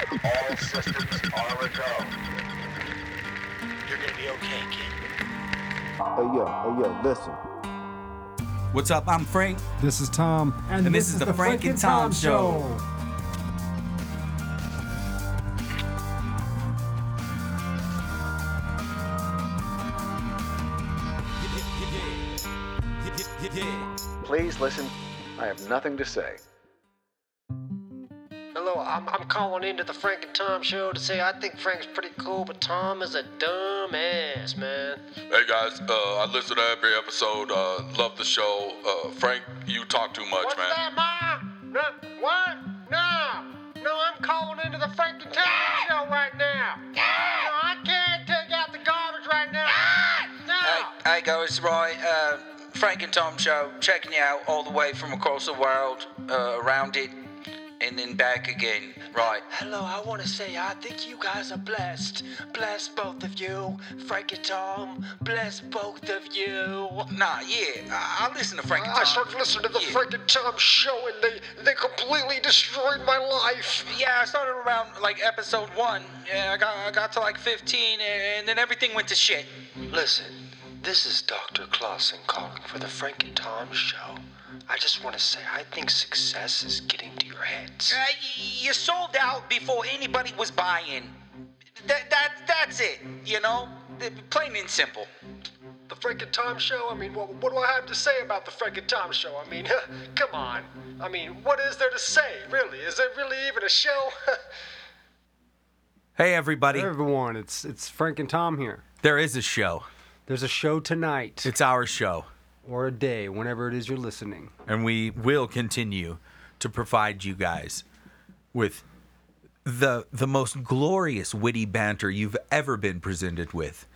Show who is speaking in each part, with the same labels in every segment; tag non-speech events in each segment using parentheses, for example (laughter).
Speaker 1: All systems are a go.
Speaker 2: You're gonna be okay, kid.
Speaker 3: Hey yo, hey yo, listen.
Speaker 4: What's up? I'm Frank.
Speaker 5: This is Tom.
Speaker 4: And this is the Frank and Tom Show.
Speaker 6: Please listen. I have nothing to say.
Speaker 2: Hello, I'm, I'm calling into the Frank and Tom show to say I think Frank's pretty cool, but Tom is a dumb ass, man.
Speaker 7: Hey guys, uh, I listen to every episode. Uh, love the show. Uh, Frank, you talk too much,
Speaker 2: What's
Speaker 7: man.
Speaker 2: that, Ma? No, what? No, no, I'm calling into the Frank and Tom show right now. No, I can't take out the garbage right now. No.
Speaker 8: Hey, hey guys, right, uh, Frank and Tom show, checking you out all the way from across the world, uh, around it, and then back again. Right.
Speaker 2: Hello, I want to say I think you guys are blessed. Bless both of you. Frank and Tom, bless both of you.
Speaker 8: Nah, yeah, I, I listen to Frank and
Speaker 2: I started listening to the
Speaker 8: Yeah.
Speaker 2: Frank and Tom show and they, they completely destroyed my life.
Speaker 8: Yeah, I started around like episode one. Yeah, I got I got to like 15, and then everything went to shit.
Speaker 2: Listen, this is Dr. Clausen calling for the Frank and Tom show. I just want to say I think success is getting to your heads.
Speaker 8: Uh, you sold out before anybody was buying. That that that's it. You know, plain and simple.
Speaker 2: The Frank and Tom show? I mean, what, what do I have to say about the Frank and Tom show? I mean, (laughs) come on. I mean, what is there to say, really? Is there really even a show? (laughs)
Speaker 4: Hey, everybody.
Speaker 5: Hey everyone, it's it's Frank and Tom here.
Speaker 4: There is a show.
Speaker 5: There's a show tonight
Speaker 4: It's our show.
Speaker 5: Or a day, whenever it is you're listening.
Speaker 4: And we will continue to provide you guys with the the most glorious witty banter you've ever been presented with.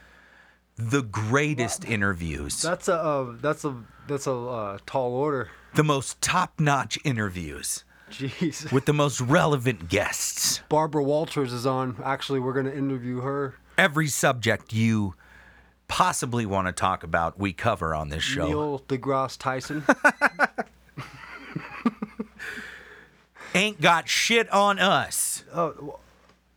Speaker 4: The greatest interviews.
Speaker 5: That's a uh, that's a that's a uh, tall order.
Speaker 4: the most top-notch interviews
Speaker 5: Jeez. (laughs)
Speaker 4: with the most relevant guests.
Speaker 5: Barbara Walters is on. Actually, we're going to interview her.
Speaker 4: Every subject you possibly want to talk about, we cover on this show.
Speaker 5: Neil deGrasse Tyson. (laughs)
Speaker 4: Ain't got shit on us.
Speaker 5: Oh,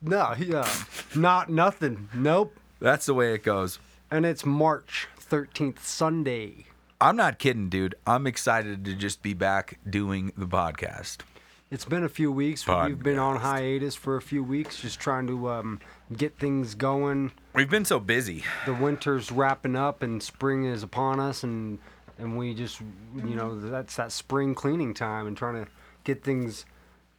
Speaker 5: no, he, uh, not nothing. Nope.
Speaker 4: That's the way it goes.
Speaker 5: And it's March 13th, Sunday.
Speaker 4: I'm not kidding, dude. I'm excited to just be back doing the podcast.
Speaker 5: It's been a few weeks. We've been on hiatus for a few weeks, just trying to um, get things going.
Speaker 4: We've been so busy.
Speaker 5: The winter's wrapping up and spring is upon us, and and we just, you know, mm-hmm. that's that spring cleaning time and trying to get things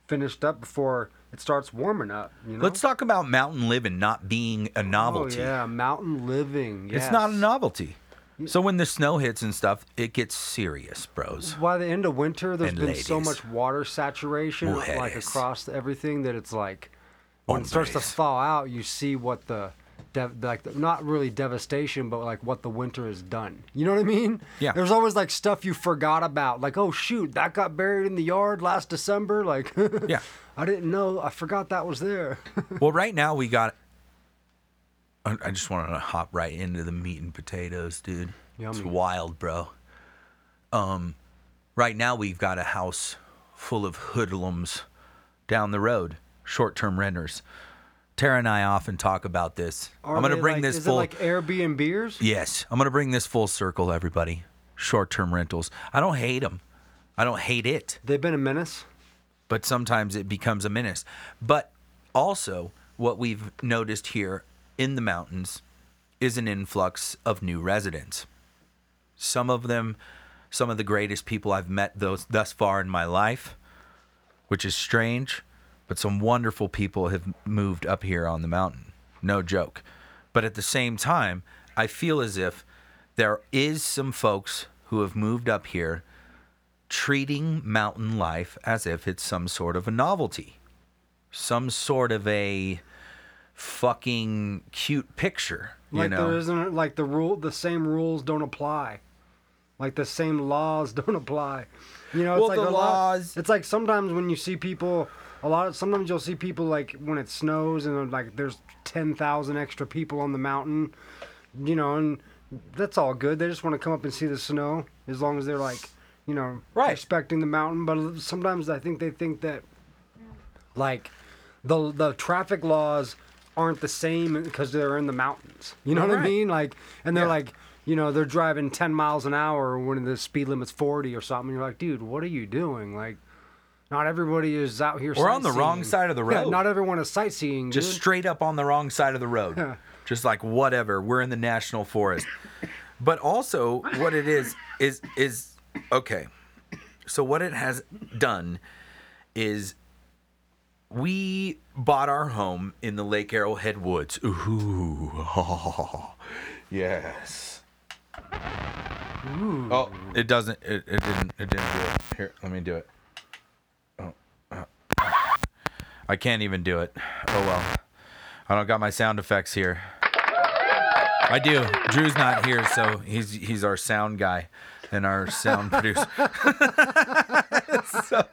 Speaker 5: finished up before it starts warming up. You know.
Speaker 4: Let's talk about mountain living not being a novelty.
Speaker 5: Oh yeah, mountain living.
Speaker 4: It's not a novelty. So when the snow hits and stuff, it gets serious, bros.
Speaker 5: By the end of winter, there's
Speaker 4: And
Speaker 5: been so much water saturation, like
Speaker 4: Mujeres.
Speaker 5: across everything, that it's like when it starts to thaw out, you see what the, dev- like the, not really devastation, but like what the winter has done. You know what I mean?
Speaker 4: Yeah.
Speaker 5: There's always like stuff you forgot about, like oh shoot, that got buried in the yard last December. Like (laughs)
Speaker 4: Yeah.
Speaker 5: I didn't know, I forgot that was there. (laughs)
Speaker 4: Well, right now we got. I I just want to hop right into the meat and potatoes, dude.
Speaker 5: Yummy.
Speaker 4: It's wild, bro. Um, right now we've got a house full of hoodlums down the road, short-term renters. Tara and I often talk about this.
Speaker 5: Are
Speaker 4: I'm gonna bring
Speaker 5: like-
Speaker 4: this
Speaker 5: Is
Speaker 4: full.
Speaker 5: it like Airbnbers?
Speaker 4: Yes, I'm gonna bring this full circle, everybody. Short-term rentals. I don't hate them. I don't hate it.
Speaker 5: They've been a menace.
Speaker 4: but sometimes it becomes a menace. But also, what we've noticed here in the mountains is an influx of new residents. Some of them, some of the greatest people I've met those thus far in my life, which is strange, but some wonderful people have moved up here on the mountain. No joke. But at the same time, I feel as if there is some folks who have moved up here treating mountain life as if it's some sort of a novelty, some sort of a fucking cute picture. You
Speaker 5: Like
Speaker 4: know,
Speaker 5: there isn't like the rule the same rules don't apply. Like the same laws (laughs) don't apply. You know, it's
Speaker 4: Well,
Speaker 5: like
Speaker 4: the
Speaker 5: a lot-
Speaker 4: laws-
Speaker 5: it's like sometimes when you see people a lot of sometimes you'll see people like when it snows and like there's 10,000 extra people on the mountain, you know, and that's all good. They just want to come up and see the snow as long as they're like, you know,
Speaker 4: Right.
Speaker 5: respecting the mountain, but sometimes I think they think that like the the traffic laws aren't the same because they're in the mountains. You know what I mean? Like, and they're
Speaker 4: Yeah.
Speaker 5: like, you know, they're driving 10 miles an hour when the speed limit's 40 or something. You're like, dude, what are you doing? Like, not everybody is out here.
Speaker 4: We're on the wrong side of the
Speaker 5: Yeah,
Speaker 4: road.
Speaker 5: not everyone is sightseeing.
Speaker 4: just
Speaker 5: dude.
Speaker 4: straight up on the wrong side of the road. just like whatever, we're in the national forest. But also what it is is is okay. So what it has done is we bought our home in the Lake Arrowhead woods. Ooh. (laughs) yes. Oh, it doesn't it, it didn't it didn't do it. Here, let me do it. Oh. uh, I can't even do it. Oh well. I don't got my sound effects here. I do. Drew's not here, so he's he's our sound guy and our sound (laughs) producer. (laughs) so,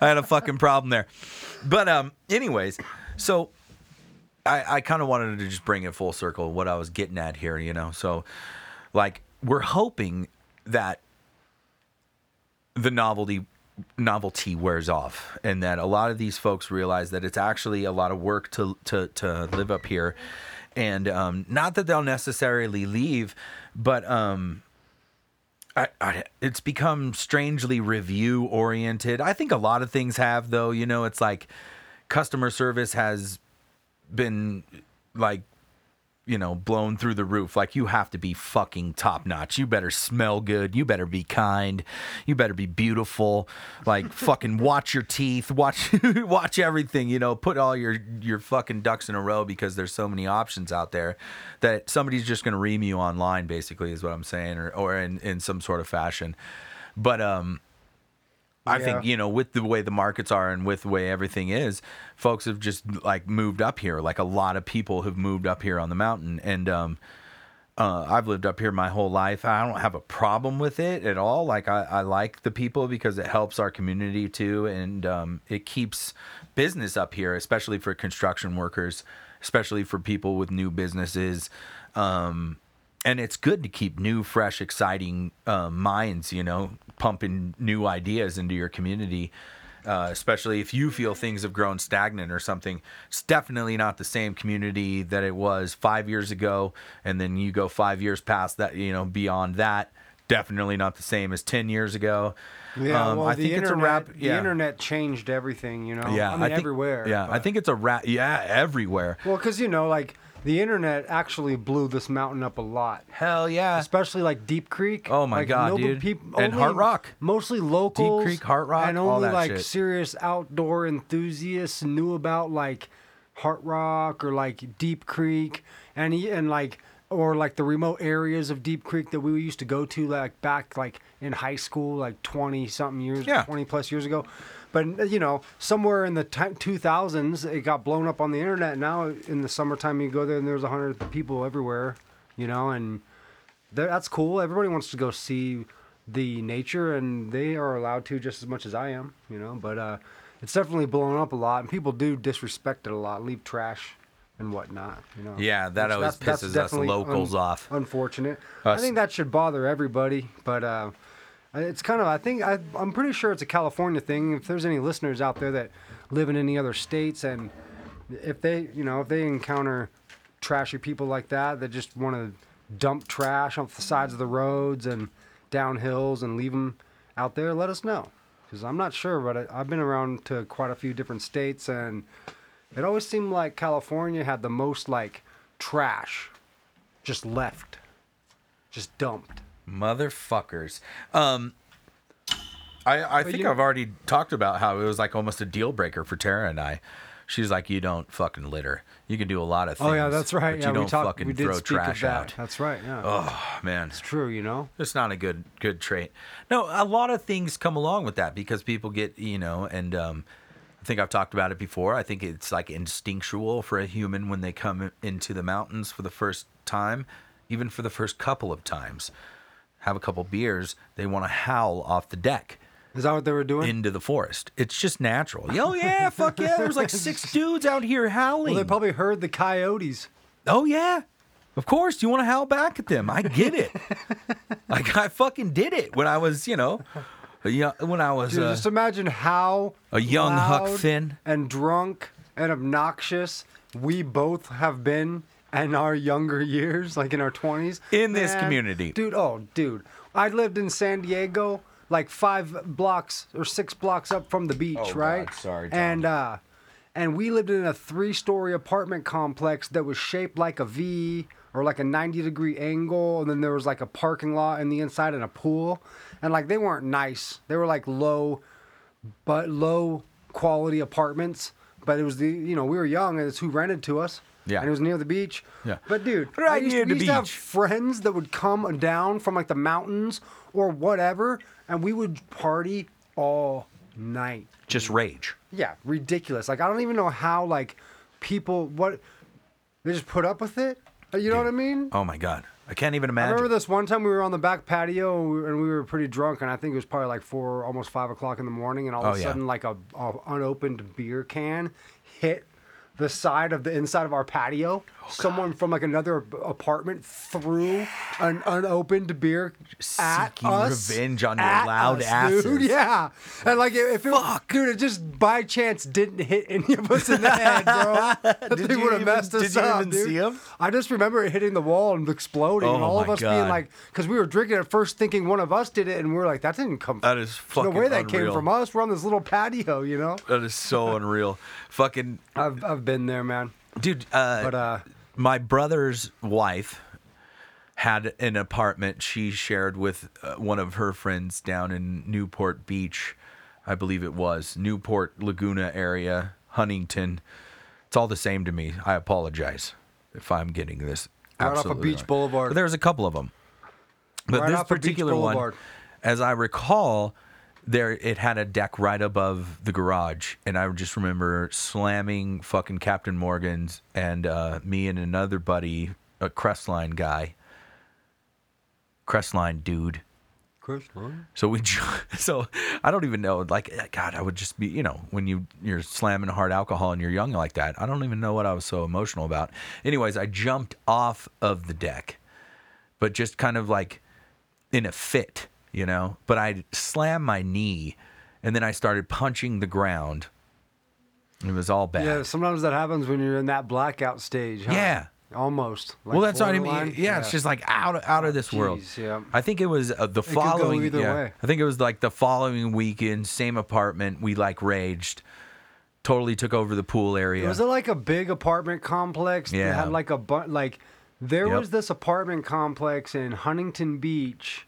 Speaker 4: I had a fucking problem there. But um anyways, so I, I kind of wanted to just bring it full circle what I was getting at here, you know. So like we're hoping that the novelty novelty wears off and that a lot of these folks realize that it's actually a lot of work to to to live up here and um not that they'll necessarily leave but um I, I, it's become strangely review oriented. I think a lot of things have though. You know, it's like customer service has been like you know blown through the roof. Like you have to be fucking top notch you better smell good. You better be kind. You better be beautiful. Like (laughs) fucking watch your teeth. Watch (laughs) watch everything you know. Put all your your fucking ducks in a row because there's so many options out there that somebody's just to ream you online basically is what i'm saying or or in in some sort of fashion. But um I think you know with the way the markets are and with the way everything is, folks have just like moved up here. Like a lot of people have moved up here on the mountain, and um, uh, I've lived up here my whole life. I don't have a problem with it at all. Like I, I like the people because it helps our community too, and um, it keeps business up here, especially for construction workers, especially for people with new businesses. Um, and it's good to keep new, fresh, exciting uh, minds, you know, pumping new ideas into your community. Uh, especially if you feel things have grown stagnant or something. It's definitely not the same community that it was five years ago, and then you go five years past that, you know, beyond that. Definitely not the same as ten years ago.
Speaker 5: Yeah,
Speaker 4: Um,
Speaker 5: well,
Speaker 4: I
Speaker 5: the
Speaker 4: think
Speaker 5: internet,
Speaker 4: it's a wrap.
Speaker 5: the internet changed everything, you know.
Speaker 4: yeah,
Speaker 5: I mean
Speaker 4: think,
Speaker 5: everywhere.
Speaker 4: Yeah, I think it's a wrap. Yeah, everywhere.
Speaker 5: Well, because you know, like the internet actually blew this mountain up a lot.
Speaker 4: Hell yeah.
Speaker 5: Especially like Deep Creek.
Speaker 4: Oh my
Speaker 5: Like,
Speaker 4: God,
Speaker 5: nobody-
Speaker 4: dude.
Speaker 5: peop-
Speaker 4: And Heart Rock.
Speaker 5: Mostly locals.
Speaker 4: Deep Creek, Heart Rock,
Speaker 5: and only like
Speaker 4: shit.
Speaker 5: serious outdoor enthusiasts knew about like Heart Rock or like Deep Creek, and he, and like or like the remote areas of Deep Creek that we used to go to like back like in high school, like twenty something years,
Speaker 4: Yeah.
Speaker 5: twenty plus years ago. But you know, somewhere in the ti 2000s, it got blown up on the internet. Now in the summertime, you go there and there's a hundred people everywhere, you know, and that's cool. Everybody wants to go see the nature, and they are allowed to just as much as I am, you know. But uh, it's definitely blown up a lot, and people do disrespect it a lot, leave trash and whatnot, you know.
Speaker 4: Yeah, that
Speaker 5: Which
Speaker 4: always
Speaker 5: that's- that's
Speaker 4: pisses us locals off.
Speaker 5: Unfortunate. I think that should bother everybody, but uh, Uh, it's kind of. I think I, I'm pretty sure it's a California thing. If there's any listeners out there that live in any other states, and if they, you know, if they encounter trashy people like that that just want to dump trash off the sides of the roads and down hills and leave them out there, let us know. Because I'm not sure, but I, I've been around to quite a few different states, and it always seemed like California had the most like trash just left, just dumped.
Speaker 4: Motherfuckers. Um, I I think
Speaker 5: you-
Speaker 4: I've already talked about how it was like almost a deal breaker for Tara and I. She's like, you don't fucking litter. You can do a lot of things.
Speaker 5: Oh yeah, that's right.
Speaker 4: But
Speaker 5: yeah,
Speaker 4: you don't
Speaker 5: we talked.
Speaker 4: fucking throw
Speaker 5: speak
Speaker 4: trash
Speaker 5: that.
Speaker 4: out.
Speaker 5: That's right. Yeah,
Speaker 4: Oh man,
Speaker 5: it's true. You know.
Speaker 4: it's not a good good trait. No, a lot of things come along with that because people get you know, and um, I think I've talked about it before. I think it's like instinctual for a human when they come into the mountains for the first time, even for the first couple of times, have a couple beers, they want to howl off the deck
Speaker 5: Is that what they were doing?
Speaker 4: into the forest. It's just natural. Oh yeah, (laughs) fuck yeah! There was like six (laughs) dudes out here howling.
Speaker 5: well, they probably heard the coyotes.
Speaker 4: Oh yeah. Of course, you want to howl back at them. I get it. (laughs) like I fucking did it when I was, you know, young, when I was
Speaker 5: Dude,
Speaker 4: uh,
Speaker 5: just imagine how
Speaker 4: a young Huck Finn.
Speaker 5: and drunk and obnoxious we both have been in our younger years, like in our 20s.
Speaker 4: In this
Speaker 5: Man,
Speaker 4: community.
Speaker 5: Dude, oh, dude. I lived in San Diego, like five blocks or six blocks up from the beach,
Speaker 4: Oh,
Speaker 5: right?
Speaker 4: God, sorry.
Speaker 5: And, uh, and we lived in a three story apartment complex that was shaped like a V or like a 90 degree angle. And then there was like a parking lot in the inside and a pool. And like they weren't nice, they were like low, but low quality apartments. But it was the, you know, we were young and it's who rented to us.
Speaker 4: Yeah.
Speaker 5: And it was near the beach.
Speaker 4: Yeah.
Speaker 5: But dude, I
Speaker 4: Right
Speaker 5: used,
Speaker 4: near
Speaker 5: we
Speaker 4: the
Speaker 5: used to have friends that would come down from like the mountains or whatever, and we would party all night.
Speaker 4: Just rage.
Speaker 5: Yeah, ridiculous. Like I don't even know how like people what they just put up with it. You know what I mean?
Speaker 4: Oh my god, I can't even
Speaker 5: I
Speaker 4: imagine.
Speaker 5: remember this one time we were on the back patio and we were, and we were pretty drunk, and I think it was probably like four, almost five o'clock in the morning, and all of
Speaker 4: Oh,
Speaker 5: a
Speaker 4: yeah.
Speaker 5: sudden, like a, a unopened beer can hit the side of the inside of our patio.
Speaker 4: Oh,
Speaker 5: Someone from like another apartment threw an unopened beer at
Speaker 4: Seeking
Speaker 5: us.
Speaker 4: revenge on your
Speaker 5: at
Speaker 4: loud
Speaker 5: us,
Speaker 4: asses.
Speaker 5: dude. (laughs) Yeah, and like if it,
Speaker 4: Fuck.
Speaker 5: dude, it just by chance didn't hit any of us in the head, bro. (laughs) That
Speaker 4: Did
Speaker 5: thing
Speaker 4: you
Speaker 5: would have
Speaker 4: even-
Speaker 5: messed us
Speaker 4: did you
Speaker 5: up,
Speaker 4: even
Speaker 5: dude.
Speaker 4: see him?
Speaker 5: I just remember it hitting the wall and exploding, and
Speaker 4: Oh
Speaker 5: all of
Speaker 4: my
Speaker 5: us being
Speaker 4: God.
Speaker 5: like, because we were drinking at first, thinking one of us did it, and we are like, that didn't come.
Speaker 4: That is
Speaker 5: There's
Speaker 4: fucking
Speaker 5: no way that came
Speaker 4: unreal.
Speaker 5: from us. We're on this little patio, you know.
Speaker 4: That is so (laughs) unreal. Fucking
Speaker 5: I've I've been there, man.
Speaker 4: dude. Uh,
Speaker 5: But uh,
Speaker 4: my brother's wife had an apartment she shared with uh, one of her friends down in Newport Beach, I believe it was Newport Laguna area, Huntington. It's all the same to me. I apologize if I'm getting this
Speaker 5: Right off of
Speaker 4: absolutely
Speaker 5: Beach. Boulevard.
Speaker 4: But there's a couple of them. But
Speaker 5: Right
Speaker 4: this
Speaker 5: off of Beach
Speaker 4: particular one, as I recall, there it had a deck right above the garage, and I just remember slamming fucking Captain Morgan's and uh, me and another buddy, a Crestline guy, Crestline dude. crestline So we, (laughs) so I don't even know. Like God, I would just be, you know, when you you're slamming hard alcohol and you're young like that. I don't even know what I was so emotional about. Anyways, I jumped off of the deck, but just kind of like in a fit, you know. But I slammed my knee, and then I started punching the ground. It was all bad.
Speaker 5: yeah, sometimes that happens when you're in that blackout stage. Huh?
Speaker 4: Yeah.
Speaker 5: almost. Like
Speaker 4: well, that's what I mean.
Speaker 5: borderline.
Speaker 4: Yeah, it's just like out out of this world.
Speaker 5: Yeah.
Speaker 4: I think it was uh, the
Speaker 5: could go
Speaker 4: following.
Speaker 5: either
Speaker 4: yeah,
Speaker 5: way.
Speaker 4: I think it was like the following weekend, same apartment. We like raged, totally took over the pool area.
Speaker 5: Was it like a big apartment complex that
Speaker 4: Yeah.
Speaker 5: had like a bu- like there
Speaker 4: Yep.
Speaker 5: was this apartment complex in Huntington Beach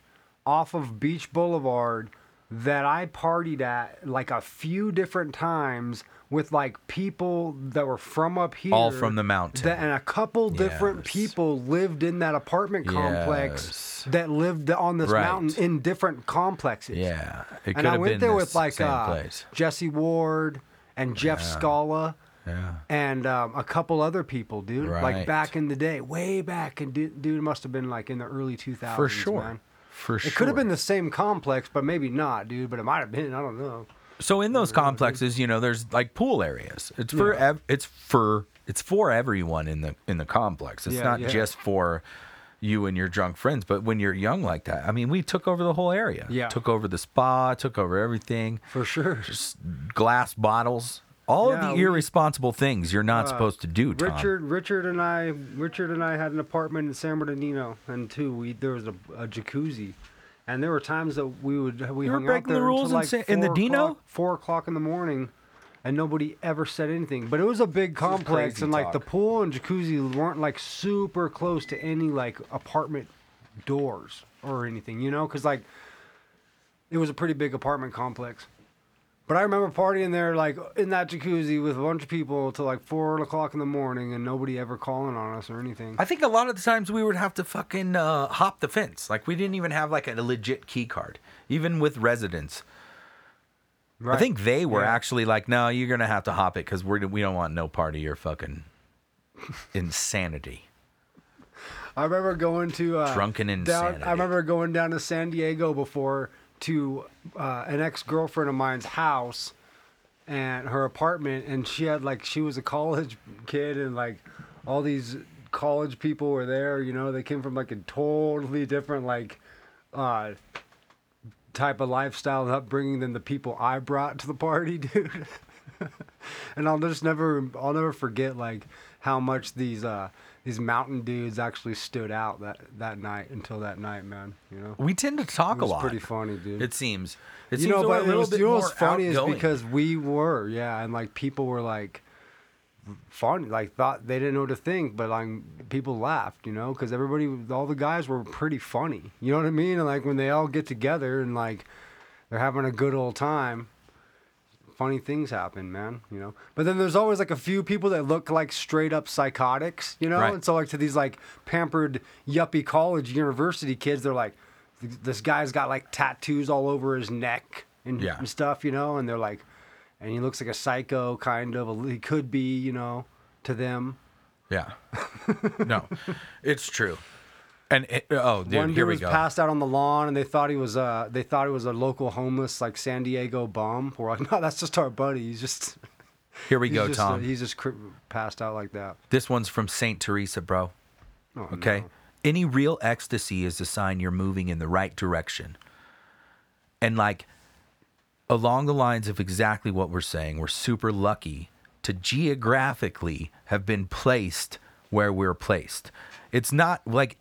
Speaker 5: off of Beach Boulevard that I partied at like a few different times with like people that were from up here
Speaker 4: All from the mountain.
Speaker 5: that, and a couple different
Speaker 4: Yes.
Speaker 5: people lived in that apartment complex
Speaker 4: Yes.
Speaker 5: that lived on this
Speaker 4: Right.
Speaker 5: mountain in different complexes
Speaker 4: yeah, it could
Speaker 5: and I went there with like uh. Jesse Ward and Jeff Scala
Speaker 4: Yeah,
Speaker 5: and um, a couple other people, dude. Like back in the day, way back, and dude, dude must have been like in the early 2000s.
Speaker 4: for sure,
Speaker 5: man.
Speaker 4: For sure.
Speaker 5: It could have been the same complex, but maybe not, dude. But it might have been. I don't know.
Speaker 4: So in those complexes, you know, there's like pool areas. It's for ev- it's for it's for everyone in the in the complex. It's
Speaker 5: Yeah,
Speaker 4: not
Speaker 5: yeah.
Speaker 4: just for you and your drunk friends. But when you're young like that, I mean, we took over the whole area.
Speaker 5: Yeah.
Speaker 4: took over the spa, took over everything.
Speaker 5: For sure.
Speaker 4: Just Glass bottles, all
Speaker 5: Yeah,
Speaker 4: of the irresponsible things you're not
Speaker 5: Uh,
Speaker 4: supposed to do. Tom.
Speaker 5: Richard, Richard and I, Richard and I had an apartment in San Bernardino, and too, we there was a, a jacuzzi, and there were times that we would we
Speaker 4: You were
Speaker 5: hung out
Speaker 4: breaking the
Speaker 5: there
Speaker 4: rules
Speaker 5: until
Speaker 4: in
Speaker 5: like
Speaker 4: in the Dino?
Speaker 5: four o'clock in the morning, and nobody ever said anything. But it was a big complex, and like the pool and jacuzzi weren't like super close to any like apartment doors or anything, you know, because like it was a pretty big apartment complex. But I remember partying there, like in that jacuzzi with a bunch of people till like four o'clock in the morning, and nobody ever calling on us or anything.
Speaker 4: I think a lot of the times we would have to fucking uh, hop the fence. Like we didn't even have like a legit key card, even with residents. I think they were
Speaker 5: Yeah.
Speaker 4: actually like, "No, you're gonna have to hop it because we're we don't want no part of your fucking (laughs) insanity."
Speaker 5: I remember going to uh,
Speaker 4: Drunken
Speaker 5: down,
Speaker 4: insanity.
Speaker 5: I remember going down to San Diego before to uh, an ex girlfriend of mine's house and her apartment, and she had like she was a college (laughs) kid, and like all these college people were there. You know, they came from like a totally different like uh, type of lifestyle and upbringing than the people I brought to the party, (laughs) dude. and I'll just never I'll never forget like how much these uh these mountain dudes actually stood out that that night until that night, man. You know,
Speaker 4: We tend to talk a lot.
Speaker 5: pretty funny, dude.
Speaker 4: It seems. It
Speaker 5: you
Speaker 4: seems
Speaker 5: know, but
Speaker 4: a
Speaker 5: it
Speaker 4: little
Speaker 5: was,
Speaker 4: bit
Speaker 5: you know what's funny
Speaker 4: outgoing.
Speaker 5: is because we were, yeah, and like people were like fun, like thought they didn't know what to think, but like people laughed, you know, because everybody, all the guys were pretty funny. You know what I mean? And like when they all get together and like they're having a good old time. Funny things happen, man. You know, but then there's always like a few people that look like straight up psychotics, you know.
Speaker 4: Right.
Speaker 5: And so like to these like pampered yuppie college university kids, they're like, this guy's got like tattoos all over his neck and,
Speaker 4: Yeah.
Speaker 5: and stuff, you know, and they're like, and he looks like a psycho, kind of. He could be, you know, to them.
Speaker 4: Yeah. no, it's true. And it, oh, dude,
Speaker 5: One
Speaker 4: here
Speaker 5: dude
Speaker 4: we
Speaker 5: was
Speaker 4: go.
Speaker 5: passed out on the lawn, and they thought he was uh they thought he was a local homeless like San Diego bum. We're like, (laughs) no, that's just our buddy. He's just (laughs)
Speaker 4: Here we go,
Speaker 5: just, uh,
Speaker 4: Tom.
Speaker 5: he's just cr- passed out like that.
Speaker 4: This one's from Saint Teresa, bro.
Speaker 5: Oh,
Speaker 4: Okay.
Speaker 5: no.
Speaker 4: Any real ecstasy is a sign you're moving in the right direction. And like along the lines of exactly what we're saying, we're super lucky to geographically have been placed where we're placed. It's not like,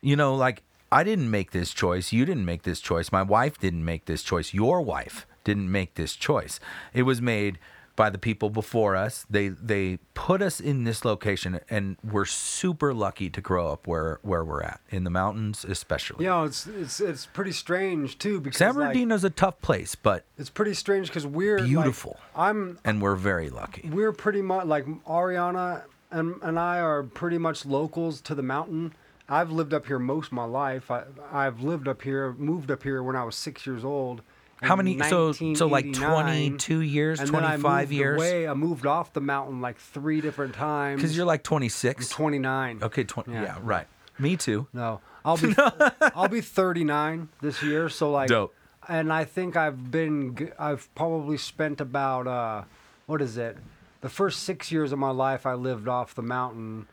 Speaker 4: you know, like I didn't make this choice. You didn't make this choice. My wife didn't make this choice. Your wife didn't make this choice. It was made by the people before us. They they put us in this location, and we're super lucky to grow up where where we're at in the mountains, especially.
Speaker 5: You know, it's it's it's pretty strange too because
Speaker 4: San
Speaker 5: like,
Speaker 4: a tough place, but
Speaker 5: it's pretty strange because we're like-
Speaker 4: Beautiful.
Speaker 5: I'm
Speaker 4: and we're very lucky.
Speaker 5: we're pretty much like Ariana and, and I are pretty much locals to the mountain. I've lived up here most of my life. I, I've lived up here, moved up here when I was six years old.
Speaker 4: How many? So so like twenty two years,
Speaker 5: I moved
Speaker 4: years.
Speaker 5: Away. I moved off the mountain like three different times.
Speaker 4: Because you're like twenty six.
Speaker 5: 29.
Speaker 4: Okay, twenty. Yeah.
Speaker 5: Yeah.
Speaker 4: right. Me too.
Speaker 5: No, I'll be (laughs) I'll be 39 this year. So like,
Speaker 4: Dope.
Speaker 5: and I think I've been I've probably spent about uh, what is it? The first six years of my life I lived off the mountain.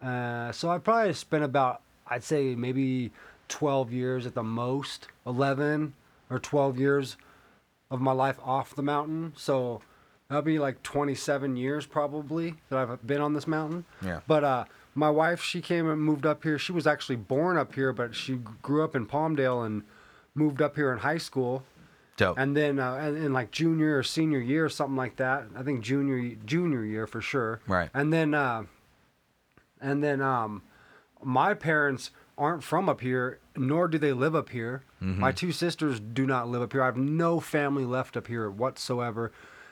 Speaker 5: Uh, so I probably spent about I'd say maybe 12 years at the most, 11 or 12 years of my life off the mountain. So that'll be like 27 years probably that I've been on this mountain.
Speaker 4: Yeah.
Speaker 5: But uh, my wife, she came and moved up here. She was actually born up here, but she grew up in Palmdale and moved up here in high school.
Speaker 4: Dope.
Speaker 5: And then uh, in, in like junior or senior year, or something like that. I think junior junior year for sure.
Speaker 4: Right.
Speaker 5: And then uh, and then um, my parents aren't from up here, nor do they live up here.
Speaker 4: Mm-hmm.
Speaker 5: My two sisters do not live up here. I have no family left up here whatsoever,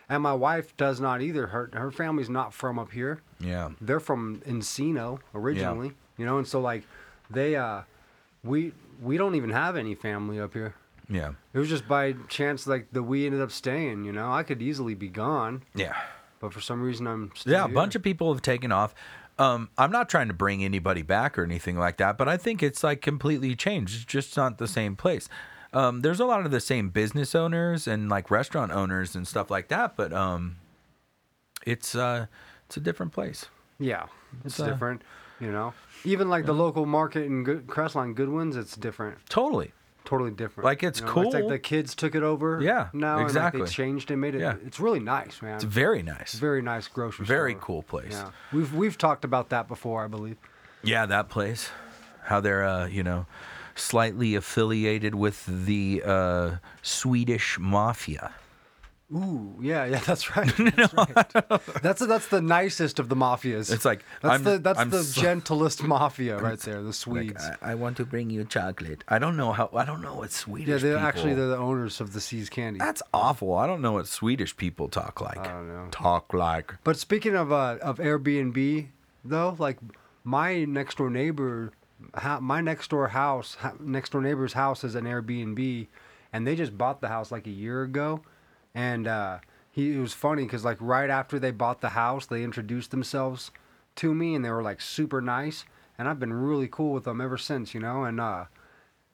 Speaker 5: and my wife does not either. Her her family's not from up here.
Speaker 4: yeah.
Speaker 5: They're from Encino originally, you know, and so like they uh, we we don't even have any family up here.
Speaker 4: Yeah.
Speaker 5: It was just by chance like that we ended up staying. You know, I could easily be gone,
Speaker 4: Yeah.
Speaker 5: but for some reason I'm still
Speaker 4: Yeah, a
Speaker 5: here.
Speaker 4: bunch of people have taken off. Um, I'm not trying to bring anybody back or anything like that, but I think it's like completely changed. It's just not the same place. Um, there's a lot of the same business owners and like restaurant owners and stuff like that, but um, it's uh, it's a different place.
Speaker 5: Yeah, it's
Speaker 4: uh,
Speaker 5: different. You know, even like the local market in Good, Crestline Goodwins, it's different.
Speaker 4: Totally.
Speaker 5: Totally different.
Speaker 4: Like, it's
Speaker 5: you know, It's like the kids took it over.
Speaker 4: Yeah,
Speaker 5: now
Speaker 4: exactly.
Speaker 5: Like they changed and made it.
Speaker 4: Yeah.
Speaker 5: It's really nice, man.
Speaker 4: It's very nice.
Speaker 5: Very nice grocery
Speaker 4: Very
Speaker 5: store.
Speaker 4: cool place.
Speaker 5: Yeah, we've we've talked about that before, I believe.
Speaker 4: Yeah, that place. How they're, uh, you know, slightly affiliated with the uh, Swedish mafia.
Speaker 5: Ooh, yeah, yeah, (laughs) that's right. That's right. That's that's the nicest of the mafias.
Speaker 4: It's like,
Speaker 5: that's
Speaker 4: I'm-
Speaker 5: the that's
Speaker 4: I'm
Speaker 5: the
Speaker 4: so-
Speaker 5: gentlest (laughs) mafia right there. The
Speaker 4: Like,
Speaker 5: Swedes.
Speaker 4: I, I want to bring you chocolate. I don't know how. I don't know what Swedish.
Speaker 5: yeah, they're
Speaker 4: people,
Speaker 5: actually they're the owners of the See's Candy.
Speaker 4: That's awful. I don't know what Swedish people talk like.
Speaker 5: I don't know.
Speaker 4: Talk like.
Speaker 5: But speaking of uh, of Airbnb, though, like my next door neighbor, my next door house, next door neighbor's house is an Airbnb, and they just bought the house like a year ago, and uh, he it was funny because like right after they bought the house, they introduced themselves to me, and they were like super nice, and I've been really cool with them ever since, you know, and uh,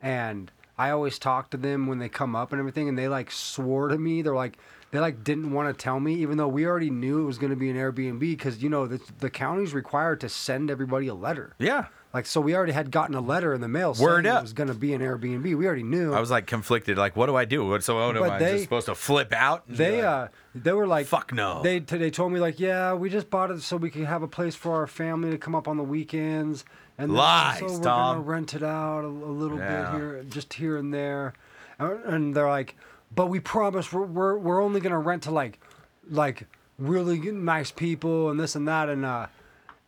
Speaker 5: and I always talk to them when they come up and everything, and they like swore to me. They're like, they like didn't want to tell me, even though we already knew it was going to be an Airbnb, because you know the the county's required to send everybody a letter.
Speaker 4: Yeah.
Speaker 5: Like so we already had gotten a letter in the mail
Speaker 4: Word
Speaker 5: saying
Speaker 4: up.
Speaker 5: it was going to be an Airbnb. We already knew.
Speaker 4: I was like conflicted. Like, what do I do? What so what am I
Speaker 5: they-
Speaker 4: just supposed to flip out? and be
Speaker 5: they
Speaker 4: like,
Speaker 5: uh they were like
Speaker 4: Fuck no.
Speaker 5: They t- they told me like yeah we just bought it so we could have a place for our family to come up on the weekends and then
Speaker 4: Lies,
Speaker 5: so we're
Speaker 4: Tom.
Speaker 5: gonna rent it out a, a little
Speaker 4: Yeah.
Speaker 5: bit here just here and there and, and they're like but we promise we're, we're we're only gonna rent to like like really good- nice people and this and that and uh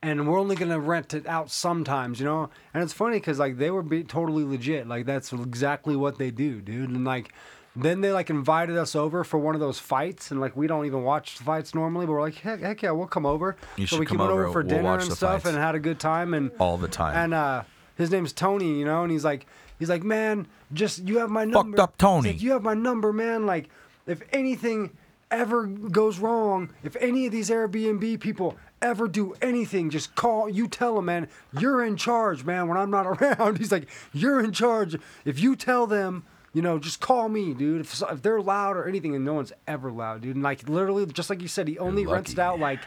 Speaker 5: and we're only gonna rent it out sometimes, you know. And it's funny because like they were be totally legit, like that's exactly what they do, dude. And like then they like invited us over for one of those fights, and like we don't even watch fights normally, but we're like, heck, heck yeah, we'll come over.
Speaker 4: You
Speaker 5: so
Speaker 4: should
Speaker 5: we came
Speaker 4: over,
Speaker 5: over for
Speaker 4: we'll
Speaker 5: dinner and stuff,
Speaker 4: fights.
Speaker 5: and had a good time, and
Speaker 4: all the time.
Speaker 5: and uh, his name's Tony, you know, and he's like, he's like, man, just you have my number.
Speaker 4: Fucked up Tony.
Speaker 5: He's like, you have my number, man. Like, if anything ever goes wrong, if any of these Airbnb people ever do anything, just call. You tell them, man, you're in charge, man. When I'm not (laughs) around, he's like, you're in charge. If you tell them. You know, just call me, dude. If, if they're loud or anything, and no one's ever loud, dude. And like literally, just like you said, he only rents it out like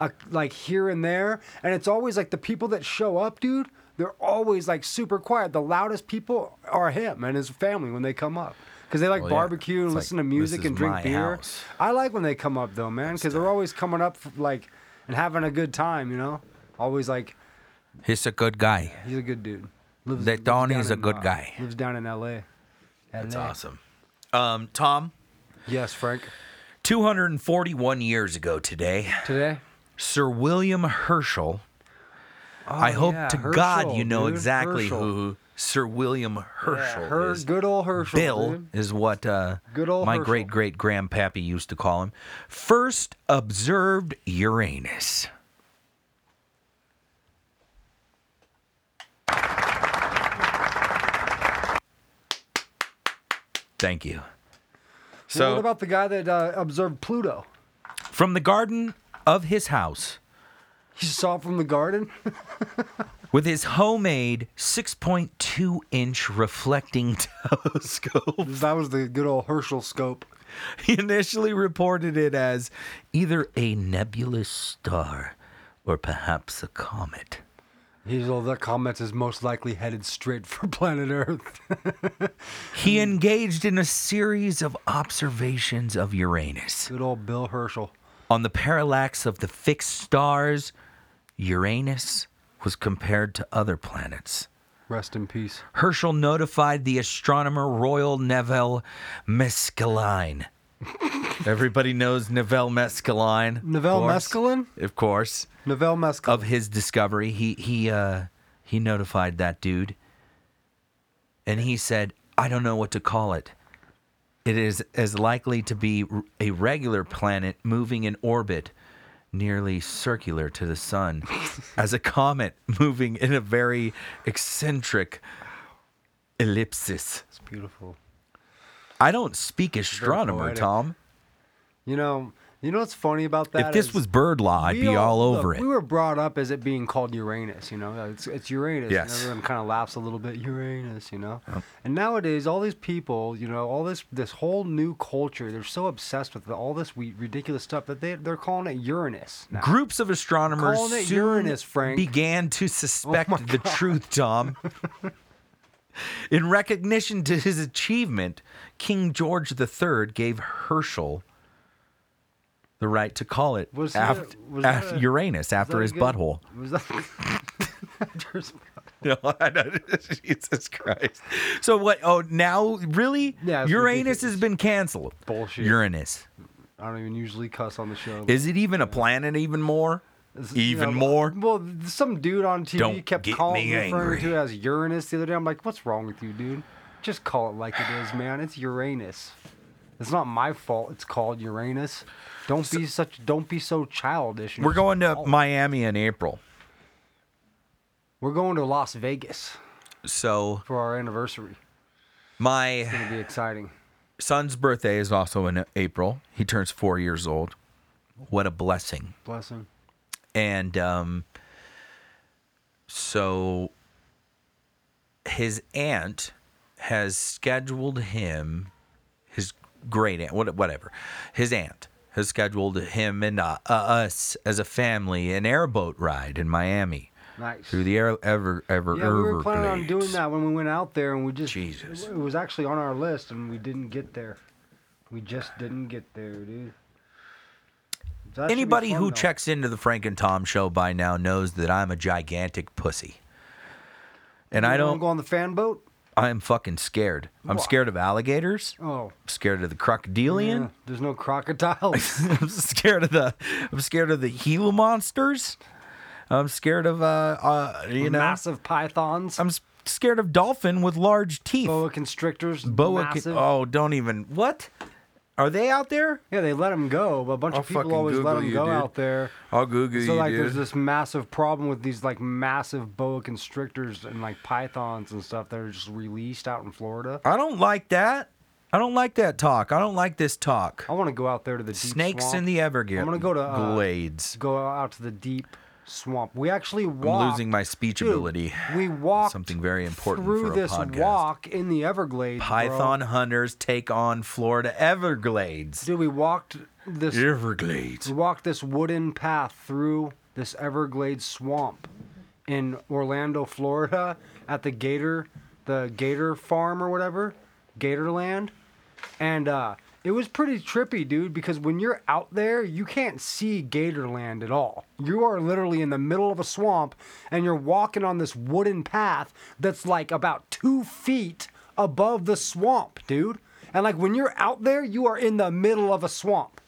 Speaker 5: a, like here and there, and it's always like the people that show up, dude. They're always like super quiet. The loudest people are him and his family when they come up because they like
Speaker 4: Well, yeah.
Speaker 5: barbecue and
Speaker 4: It's
Speaker 5: listen
Speaker 4: like,
Speaker 5: to music and drink beer.
Speaker 4: house.
Speaker 5: I like when they come up though, man, because they're always coming up like and having a good time. You know, always like
Speaker 4: He's a good guy.
Speaker 5: he's a good dude. Lives,
Speaker 4: That Donnie is a
Speaker 5: in,
Speaker 4: good
Speaker 5: uh,
Speaker 4: guy.
Speaker 5: Lives down in L.A.
Speaker 4: That's
Speaker 5: LA.
Speaker 4: awesome. Um, Tom,
Speaker 5: Yes, Frank.
Speaker 4: 241 years ago today,
Speaker 5: Today.
Speaker 4: Sir William Herschel. I hope
Speaker 5: Oh, yeah,
Speaker 4: to God you know
Speaker 5: dude.
Speaker 4: exactly
Speaker 5: Herschel.
Speaker 4: who Sir William Herschel
Speaker 5: Yeah, her,
Speaker 4: is.
Speaker 5: good old Herschel.
Speaker 4: Bill
Speaker 5: dude.
Speaker 4: is what uh,
Speaker 5: Good old
Speaker 4: my
Speaker 5: Herschel.
Speaker 4: great great grandpappy used to call him. First observed Uranus. Thank you.
Speaker 5: Well,
Speaker 4: So,
Speaker 5: what about the guy that uh, observed Pluto?
Speaker 4: from the garden of his house,
Speaker 5: He saw it from the garden. (laughs)
Speaker 4: with his homemade 6.2 inch reflecting (laughs) telescope,
Speaker 5: that was the good old Herschel scope.
Speaker 4: he initially reported it as either a nebulous star or perhaps a comet.
Speaker 5: He's all that comet is most likely headed straight for (laughs) planet Earth. (laughs)
Speaker 4: He engaged in a series of observations of Uranus.
Speaker 5: Good old Bill Herschel.
Speaker 4: On the parallax of the fixed stars, Uranus was compared to other planets.
Speaker 5: Rest in peace.
Speaker 4: Herschel notified the astronomer Royal Neville Mescaline. (laughs) Everybody knows Neville Mescaline.
Speaker 5: Neville. Mescaline?
Speaker 4: Of course.
Speaker 5: Novell Mescal.
Speaker 4: Of his discovery. He he uh he notified that dude. And he said, I don't know what to call it. It is as likely to be a regular planet moving in orbit nearly circular to the sun as a comet moving in a very eccentric ellipsis.
Speaker 5: It's beautiful.
Speaker 4: I don't speak astronomer,
Speaker 5: poetic.
Speaker 4: Tom.
Speaker 5: You know, you know what's funny about that?
Speaker 4: If this was bird law, I'd be all
Speaker 5: look,
Speaker 4: over it.
Speaker 5: We were brought up as it being called Uranus, you know. It's it's Uranus.
Speaker 4: Yes.
Speaker 5: And everyone kind of laughs a little bit, Uranus, you know. And nowadays, all these people, you know, all this this whole new culture, they're so obsessed with all this we, ridiculous stuff that they they're calling it Uranus. Now.
Speaker 4: Groups of astronomers
Speaker 5: Calling it Uranus, Frank. Oh
Speaker 4: began to (laughs) oh suspect the truth, Tom. In recognition to his achievement, King George III gave Herschel the right to call it
Speaker 5: Was
Speaker 4: after,
Speaker 5: that- was that
Speaker 4: after Uranus after his
Speaker 5: good-
Speaker 4: butthole.
Speaker 5: Was that? (laughs) After his-
Speaker 4: know. (laughs) Jesus Christ. So what? Oh, now really?
Speaker 5: Yeah,
Speaker 4: Uranus
Speaker 5: ridiculous.
Speaker 4: has been canceled.
Speaker 5: Bullshit.
Speaker 4: Uranus.
Speaker 5: I don't even usually cuss on the show.
Speaker 4: Is it even a planet? Even more?
Speaker 5: It's, you
Speaker 4: Even
Speaker 5: know,
Speaker 4: more?
Speaker 5: Well, some dude on TV
Speaker 4: Don't
Speaker 5: kept calling
Speaker 4: me
Speaker 5: referring to it as Uranus the other day. I'm like, what's wrong with you, dude? Just call it like it is, man. It's Uranus. It's not my fault. It's called Uranus. Don't be such. Don't be so childish.
Speaker 4: We're going to. Miami in April.
Speaker 5: We're going to Las Vegas
Speaker 4: So
Speaker 5: for our anniversary.
Speaker 4: my
Speaker 5: It's gonna be exciting.
Speaker 4: son's birthday is also in April. He turns four years old. What a blessing.
Speaker 5: Bless him.
Speaker 4: And um, so his aunt has scheduled him, his great aunt, what- whatever, his aunt has scheduled him and uh, uh, us as a family an airboat ride in Miami
Speaker 5: Nice.
Speaker 4: through the ever ever ever
Speaker 5: yeah, we were planning on doing that when we went out there, and we just
Speaker 4: Jesus.
Speaker 5: It was actually on our list, and we didn't get there. We just didn't get there, dude. Be
Speaker 4: Anybody
Speaker 5: fun,
Speaker 4: who
Speaker 5: though.
Speaker 4: checks into the Frank and Tom show by now knows that I'm a gigantic pussy. And I
Speaker 5: You wanna
Speaker 4: don't
Speaker 5: go on the fan boat.
Speaker 4: I am fucking scared. I'm scared of alligators.
Speaker 5: Oh,
Speaker 4: I'm scared of the crocodilian.
Speaker 5: yeah, there's no crocodiles. (laughs)
Speaker 4: I'm scared of the I'm scared of the Gila monsters. I'm scared of uh uh you know
Speaker 5: massive pythons,
Speaker 4: I'm scared of dolphin with large teeth.
Speaker 5: boa constrictors,
Speaker 4: Boa con- Oh, don't even what? Are they out there?
Speaker 5: Yeah, they let them go. But a bunch
Speaker 4: I'll
Speaker 5: of people always let
Speaker 4: Google
Speaker 5: them
Speaker 4: you,
Speaker 5: go
Speaker 4: dude.
Speaker 5: out there.
Speaker 4: I'll Google
Speaker 5: So
Speaker 4: you,
Speaker 5: like,
Speaker 4: dude.
Speaker 5: there's this massive problem with these like massive boa constrictors and like pythons and stuff that are just released out in Florida.
Speaker 4: I don't like that. I don't like that talk. I don't like this talk.
Speaker 5: I want to go out there to the deep
Speaker 4: Snakes
Speaker 5: swamp.
Speaker 4: in the Everglades.
Speaker 5: I'm gonna go to, uh,
Speaker 4: Glades.
Speaker 5: Go out to the deep swamp. We actually
Speaker 4: I'm losing my speech
Speaker 5: Dude,
Speaker 4: ability.
Speaker 5: We walked
Speaker 4: Something very important
Speaker 5: through this
Speaker 4: podcast.
Speaker 5: walk in the Everglades. bro.
Speaker 4: Python hunters take on Florida Everglades.
Speaker 5: Dude, we walked this.
Speaker 4: Everglades.
Speaker 5: We walked this wooden path through this Everglades swamp in Orlando, Florida, at the Gator, the Gator Farm or whatever, Gatorland, and uh, it was pretty trippy, dude. Because when you're out there, you can't see Gatorland at all. You are literally in the middle of a swamp, and you're walking on this wooden path that's like about two feet above the swamp, dude. And like when you're out there, you are in the middle of a swamp.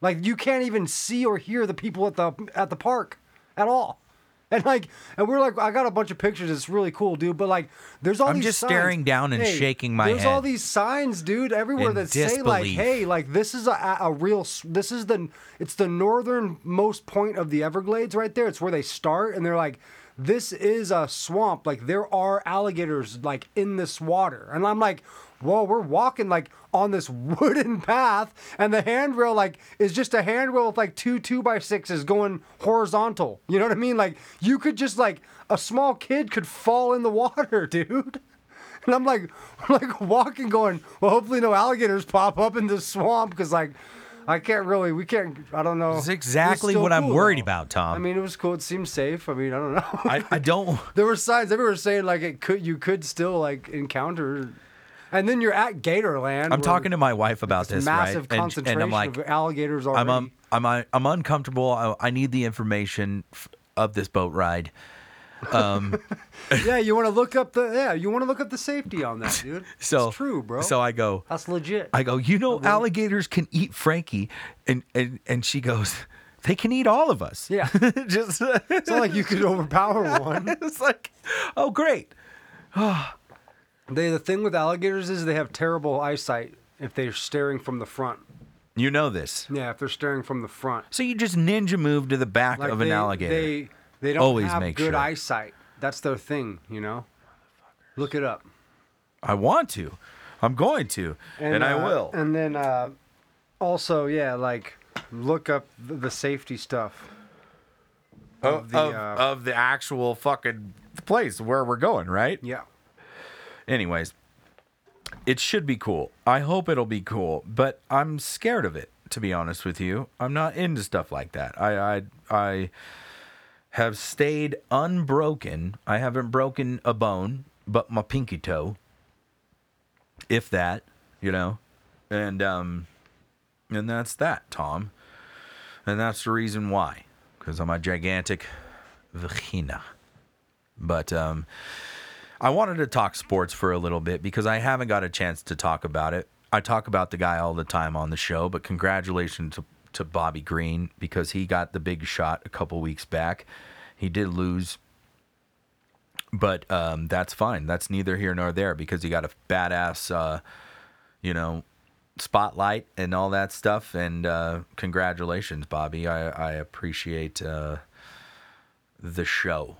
Speaker 5: Like you can't even see or hear the people at the at the park at all. (laughs) And like, and we're like, I got a bunch of pictures. It's really cool, dude. But like, there's all
Speaker 4: I'm
Speaker 5: these
Speaker 4: just
Speaker 5: signs.
Speaker 4: staring down and
Speaker 5: Hey,
Speaker 4: shaking my head.
Speaker 5: There's all these signs, dude, everywhere
Speaker 4: In
Speaker 5: that say like,
Speaker 4: disbelief.
Speaker 5: hey, like this is a, a real. s- This is the. It's the northernmost point of the Everglades, right there. It's where they start, and they're like. This is a swamp. Like there are alligators like in this water, and I'm like, whoa, we're walking like on this wooden (laughs) path, and the handrail like is just a handrail with like two two by sixes going horizontal. You know what I mean? Like you could just like a small kid could fall in the (laughs) water, dude. And I'm like, (laughs) like walking, going, well, hopefully no alligators pop up in this swamp because like. I can't really. We can't. I don't know. It's
Speaker 4: exactly what I'm worried
Speaker 5: though.
Speaker 4: about, Tom.
Speaker 5: I mean, it was cool. It seemed safe. I mean, I don't know.
Speaker 4: I, I don't.
Speaker 5: there were signs everywhere saying like it could. You could still like encounter, and then you're at Gatorland.
Speaker 4: I'm talking to my wife about this,
Speaker 5: massive
Speaker 4: right? And-
Speaker 5: concentration
Speaker 4: and, I'm like,
Speaker 5: of alligators already.
Speaker 4: I'm um, I'm I'm I'm uncomfortable. I, I need the information f- of this boat ride. Um, (laughs)
Speaker 5: yeah, you want to look up the yeah, you want to look up the safety on that, dude. (laughs)
Speaker 4: so
Speaker 5: it's true, bro.
Speaker 4: So I go.
Speaker 5: That's legit.
Speaker 4: I go. You know, alligators can eat Frankie, and and and she goes. They can eat all of us.
Speaker 5: Yeah. (laughs)
Speaker 4: Just.
Speaker 5: it's not like you could overpower one.
Speaker 4: it's like, oh great. (sighs)
Speaker 5: They the thing with alligators is they have terrible eyesight if they're staring from the front.
Speaker 4: You know this.
Speaker 5: Yeah, if they're staring from the front.
Speaker 4: So you just ninja move to the back
Speaker 5: Like
Speaker 4: of an
Speaker 5: they,
Speaker 4: alligator.
Speaker 5: They they don't
Speaker 4: Always
Speaker 5: have
Speaker 4: make
Speaker 5: good
Speaker 4: sure.
Speaker 5: eyesight. That's their thing, you know. Look it up.
Speaker 4: I want to. I'm going to, and, I
Speaker 5: uh,
Speaker 4: will.
Speaker 5: And then uh, also, yeah, like look up the, the safety stuff.
Speaker 4: of,
Speaker 5: the,
Speaker 4: of,
Speaker 5: uh,
Speaker 4: of the actual fucking place where we're going, right?
Speaker 5: Yeah.
Speaker 4: Anyways, it should be cool. I hope it'll be cool, but I'm scared of it. To be honest with you, I'm not into stuff like that. I I I have stayed unbroken. I haven't broken a bone, but my pinky toe, if that, you know, and um, and that's that, Tom, and that's the reason why, because I'm a gigantic vagina. But um, I wanted to talk sports for a little bit because I haven't got a chance to talk about it. I talk about the guy all the time on the show, but congratulations to, to Bobby Green because he got the big shot a couple weeks back. He did lose, but um, that's fine. That's neither here nor there because he got a badass, uh, you know, spotlight and all that stuff. And uh, congratulations, Bobby. I, I appreciate uh, the show,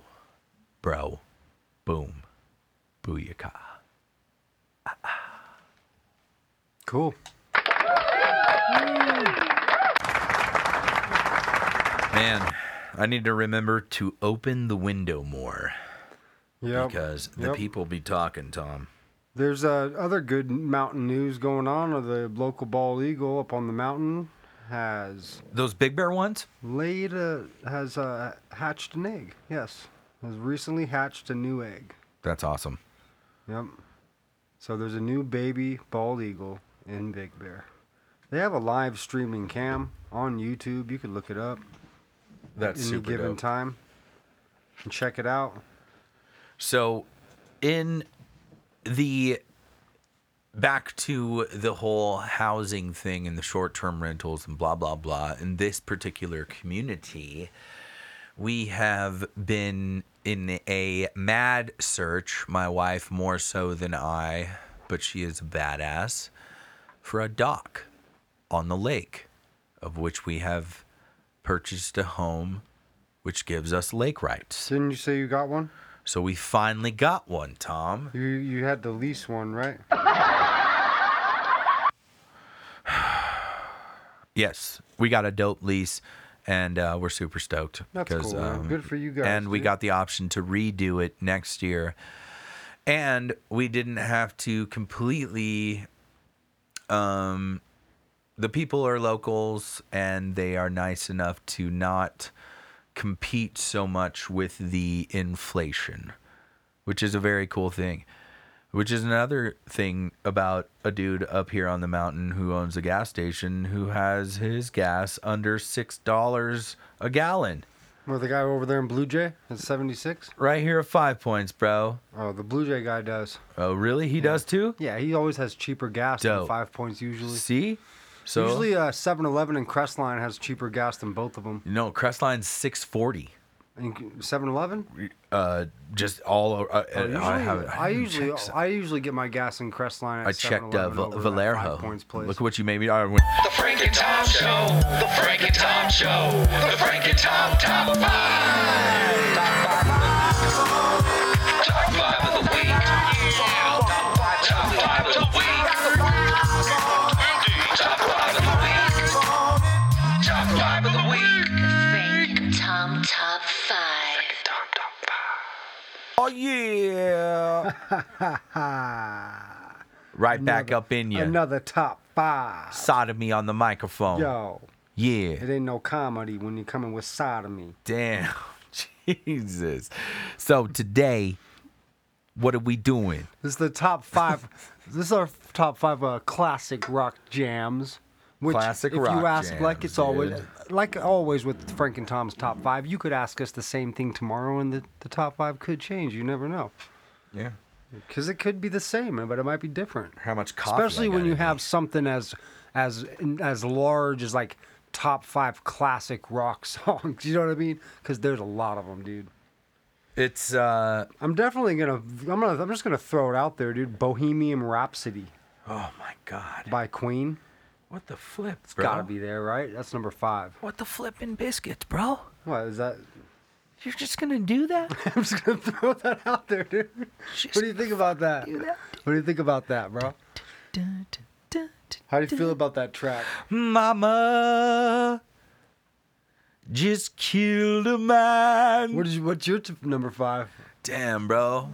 Speaker 4: bro. Boom. Booyaka.
Speaker 5: Cool.
Speaker 4: Man, I need to remember to open the window more
Speaker 5: Yeah.
Speaker 4: because the
Speaker 5: Yep.
Speaker 4: people be talking, Tom.
Speaker 5: There's uh, other good mountain news going on. The local bald eagle up on the mountain has
Speaker 4: Those big bear ones?
Speaker 5: laid a has uh, hatched an egg. Yes. has recently hatched a new egg.
Speaker 4: That's awesome.
Speaker 5: Yep. So there's a new baby bald eagle in Big Bear. They have a live streaming cam on YouTube. You could look it up
Speaker 4: That's
Speaker 5: any
Speaker 4: super
Speaker 5: given
Speaker 4: dope.
Speaker 5: time and check it out.
Speaker 4: So, in the back to the whole housing thing and the short term rentals and blah, blah, blah, in this particular community, we have been in a mad search, my wife more so than I, but she is a badass, for a dock on the lake, of which we have purchased a home which gives us lake rights.
Speaker 5: Didn't you say you got one?
Speaker 4: So we finally got one, Tom.
Speaker 5: You you had the lease one, right? (sighs) (sighs)
Speaker 4: Yes, we got a dope lease, and uh, we're super stoked.
Speaker 5: That's
Speaker 4: 'cause,
Speaker 5: cool, man. Good for you guys,
Speaker 4: And we got the option to redo it next year, and we didn't have to completely. Um, the people are locals, and they are nice enough to not compete so much with the inflation, which is a very cool thing. Which is another thing about a dude up here on the mountain who owns a gas station who has his gas under six dollars a gallon.
Speaker 5: Well, the guy over there in Blue Jay at 76.
Speaker 4: Right here at Five Points, bro.
Speaker 5: Oh, the Blue Jay guy does.
Speaker 4: Oh, really? He does too.
Speaker 5: Yeah, he always has cheaper gas than Five Points usually.
Speaker 4: See, so
Speaker 5: usually, uh, 7-Eleven and Crestline has cheaper gas than both of them.
Speaker 4: No, Crestline's six forty.
Speaker 5: And 7-Eleven?
Speaker 4: Uh, just all over. Uh,
Speaker 5: Oh, usually,
Speaker 4: I, have,
Speaker 5: I usually,
Speaker 4: checked-
Speaker 5: I usually get my gas in Crestline. At
Speaker 4: I checked uh,
Speaker 5: 7-Eleven
Speaker 4: Val-
Speaker 5: over at
Speaker 4: Vallejo.
Speaker 5: Points.
Speaker 4: Look at what you made me. I went,
Speaker 1: The Frank and Tom Show. The Frank and Tom Show. The Frank and Tom Top 5. Top
Speaker 4: oh yeah! (laughs) right back up in you.
Speaker 5: Another top five.
Speaker 4: Sodomy on the microphone.
Speaker 5: Yo,
Speaker 4: Yeah.
Speaker 5: it ain't no comedy when you're coming with sodomy.
Speaker 4: Damn. (laughs) Jesus. So today, what are we doing?
Speaker 5: This is the top five. (laughs) this is our top five uh, classic rock jams. Which,
Speaker 4: Classic
Speaker 5: if
Speaker 4: rock
Speaker 5: you ask, like
Speaker 4: jams,
Speaker 5: it's always, like always with Frank and Tom's top five, you could ask us the same thing tomorrow, and the, the top five could change. You never know,
Speaker 4: Yeah.
Speaker 5: because it could be the same, but it might be different.
Speaker 4: How much coffee?
Speaker 5: Especially when you have something as as as large as like top five classic rock (laughs) songs. You know what I mean? Because there's a lot of them, dude.
Speaker 4: It's uh
Speaker 5: I'm definitely gonna. I'm gonna. I'm just gonna throw it out there, dude. Bohemian Rhapsody
Speaker 4: oh my god.
Speaker 5: by Queen.
Speaker 4: What the flip,
Speaker 5: It's
Speaker 4: bro?
Speaker 5: gotta be there, right? That's number five.
Speaker 4: What the flipping biscuits, bro?
Speaker 5: What is that?
Speaker 4: You're just gonna do that? (laughs)
Speaker 5: I'm just gonna throw that out there, dude. What do you think about that? What do you think about that, bro? How do you feel about that track?
Speaker 4: Mama just killed a man.
Speaker 5: What is what's your t- number five?
Speaker 4: Damn, bro.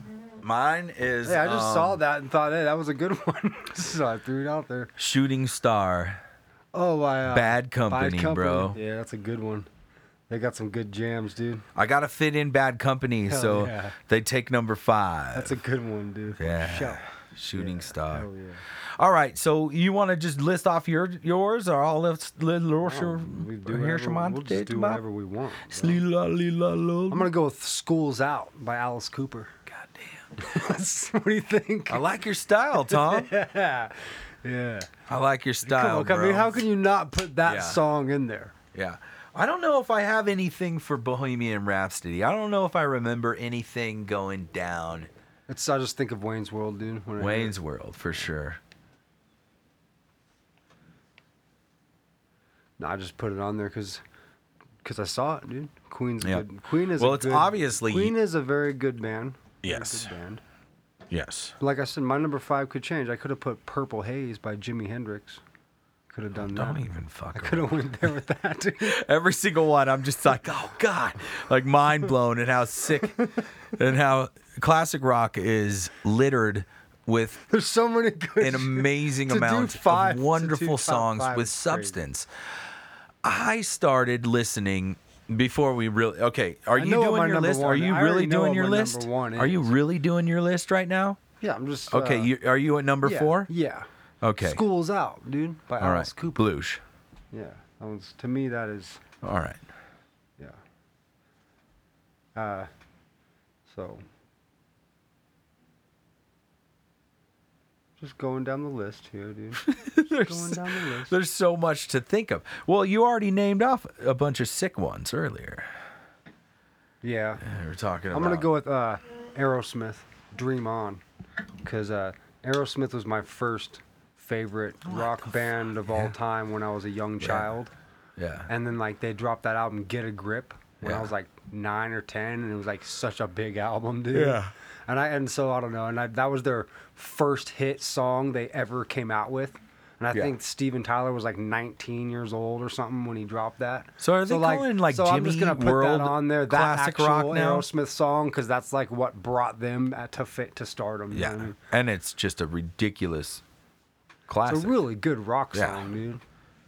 Speaker 4: Mine is
Speaker 5: Hey, I just
Speaker 4: um,
Speaker 5: saw that and thought, hey, that was a good (laughs) one. so I threw it out there.
Speaker 4: Shooting Star.
Speaker 5: Oh, my. Uh,
Speaker 4: Bad Company, bro.
Speaker 5: Yeah, that's a good one. They got some good jams, dude.
Speaker 4: I gotta fit in Bad Company,
Speaker 5: Hell
Speaker 4: so
Speaker 5: yeah.
Speaker 4: they take number five.
Speaker 5: That's a good one, dude.
Speaker 4: yeah.
Speaker 5: Shout.
Speaker 4: Shooting Star.
Speaker 5: Hell yeah.
Speaker 4: All right, so you want to just list off your yours, or I'll list list your
Speaker 5: We do
Speaker 4: here's
Speaker 5: whatever,
Speaker 4: your
Speaker 5: we'll just do whatever we want. bro.
Speaker 4: I'm
Speaker 5: I'm gonna go with "School's Out" by Alice Cooper. (laughs) What do you think?
Speaker 4: I like your style, Tom. (laughs)
Speaker 5: yeah, yeah.
Speaker 4: I like your style,
Speaker 5: Come on, I
Speaker 4: bro.
Speaker 5: mean, how can you not put that
Speaker 4: Yeah.
Speaker 5: song in there?
Speaker 4: Yeah. I don't know if I have anything for Bohemian Rhapsody. I don't know if I remember anything going down.
Speaker 5: It's I just think of Wayne's World, dude. when I hear it.
Speaker 4: Wayne's World for sure.
Speaker 5: No, I just put it on there because I saw it, dude. Queen's a
Speaker 4: Yeah.
Speaker 5: good. Queen is.
Speaker 4: Well,
Speaker 5: a
Speaker 4: it's
Speaker 5: good-
Speaker 4: obviously-
Speaker 5: Queen is a very good band. Very
Speaker 4: Yes.
Speaker 5: good band.
Speaker 4: Yes.
Speaker 5: Like I said, my number five could change. I could have put "Purple Haze" by Jimi Hendrix. Could have done that.
Speaker 4: Don't even fuck.
Speaker 5: I could have went there with that. (laughs)
Speaker 4: Every single one, I'm just like, oh god, like mind blown at how sick (laughs) and how classic rock is littered with
Speaker 5: There's so many good.
Speaker 4: an (laughs) amazing amount
Speaker 5: five-
Speaker 4: of wonderful songs with
Speaker 5: is crazy.
Speaker 4: substance. I started listening before we really okay, are
Speaker 5: I
Speaker 4: you doing your list? Are you
Speaker 5: I
Speaker 4: really doing your list?
Speaker 5: one
Speaker 4: Are you really doing your list right now?
Speaker 5: Yeah, I'm just
Speaker 4: Okay,
Speaker 5: uh,
Speaker 4: you are you at number
Speaker 5: yeah,
Speaker 4: four?
Speaker 5: Yeah.
Speaker 4: Okay.
Speaker 5: School's out, dude. By
Speaker 4: All right.
Speaker 5: Alice Cooper.
Speaker 4: Bloosh.
Speaker 5: Yeah. That was, to me, that is
Speaker 4: All right.
Speaker 5: yeah. Uh, so just going down the list here, dude. (laughs) Just going down the list.
Speaker 4: There's so much to think of. Well, you already named off a bunch of sick ones earlier.
Speaker 5: Yeah.
Speaker 4: We are talking about.
Speaker 5: I'm gonna go with uh, Aerosmith, "Dream On," because uh, Aerosmith was my first favorite rock band of all time when I was a young child.
Speaker 4: Yeah.
Speaker 5: And then like they dropped that album "Get a Grip" when
Speaker 4: Yeah.
Speaker 5: I was like nine or ten, and it was like such a big album, dude.
Speaker 4: Yeah.
Speaker 5: And I and so I don't know, and I, that was their first hit song they ever came out with. And I
Speaker 4: Yeah.
Speaker 5: think Steven Tyler was like 19 years old or something when he dropped that.
Speaker 4: So are they calling, like,
Speaker 5: so I'm just gonna put
Speaker 4: World
Speaker 5: that on there, that
Speaker 4: classic
Speaker 5: actual
Speaker 4: rock now?
Speaker 5: Aerosmith song, because that's like what brought them at, to fit to stardom. you know
Speaker 4: Yeah.
Speaker 5: mean?
Speaker 4: And it's just a ridiculous classic.
Speaker 5: It's a really good rock
Speaker 4: Yeah.
Speaker 5: song, dude.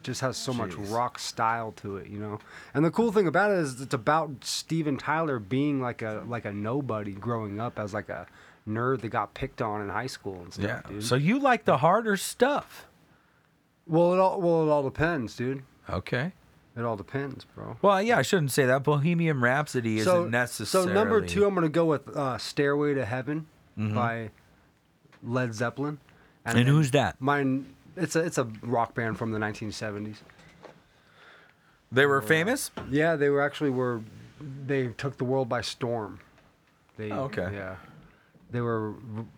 Speaker 5: Just has so much rock style to it, you know. And the cool thing about it is it's about Steven Tyler being like a like a nobody growing up as like a nerd that got picked on in high school and stuff,
Speaker 4: yeah.
Speaker 5: dude.
Speaker 4: So you like the harder stuff.
Speaker 5: well, it all well it all depends, dude.
Speaker 4: Okay.
Speaker 5: It all depends, bro.
Speaker 4: Well, yeah, I shouldn't say that. Bohemian Rhapsody
Speaker 5: so,
Speaker 4: isn't necessarily.
Speaker 5: So number two, I'm gonna go with uh, "Stairway to Heaven"
Speaker 4: Mhm.
Speaker 5: by Led Zeppelin.
Speaker 4: And
Speaker 5: then
Speaker 4: who's that?
Speaker 5: Mine. It's a it's a rock band from the 1970s.
Speaker 4: They were uh, famous.
Speaker 5: Yeah, they were actually were they took the world by storm. They
Speaker 4: Oh, okay.
Speaker 5: Yeah, they were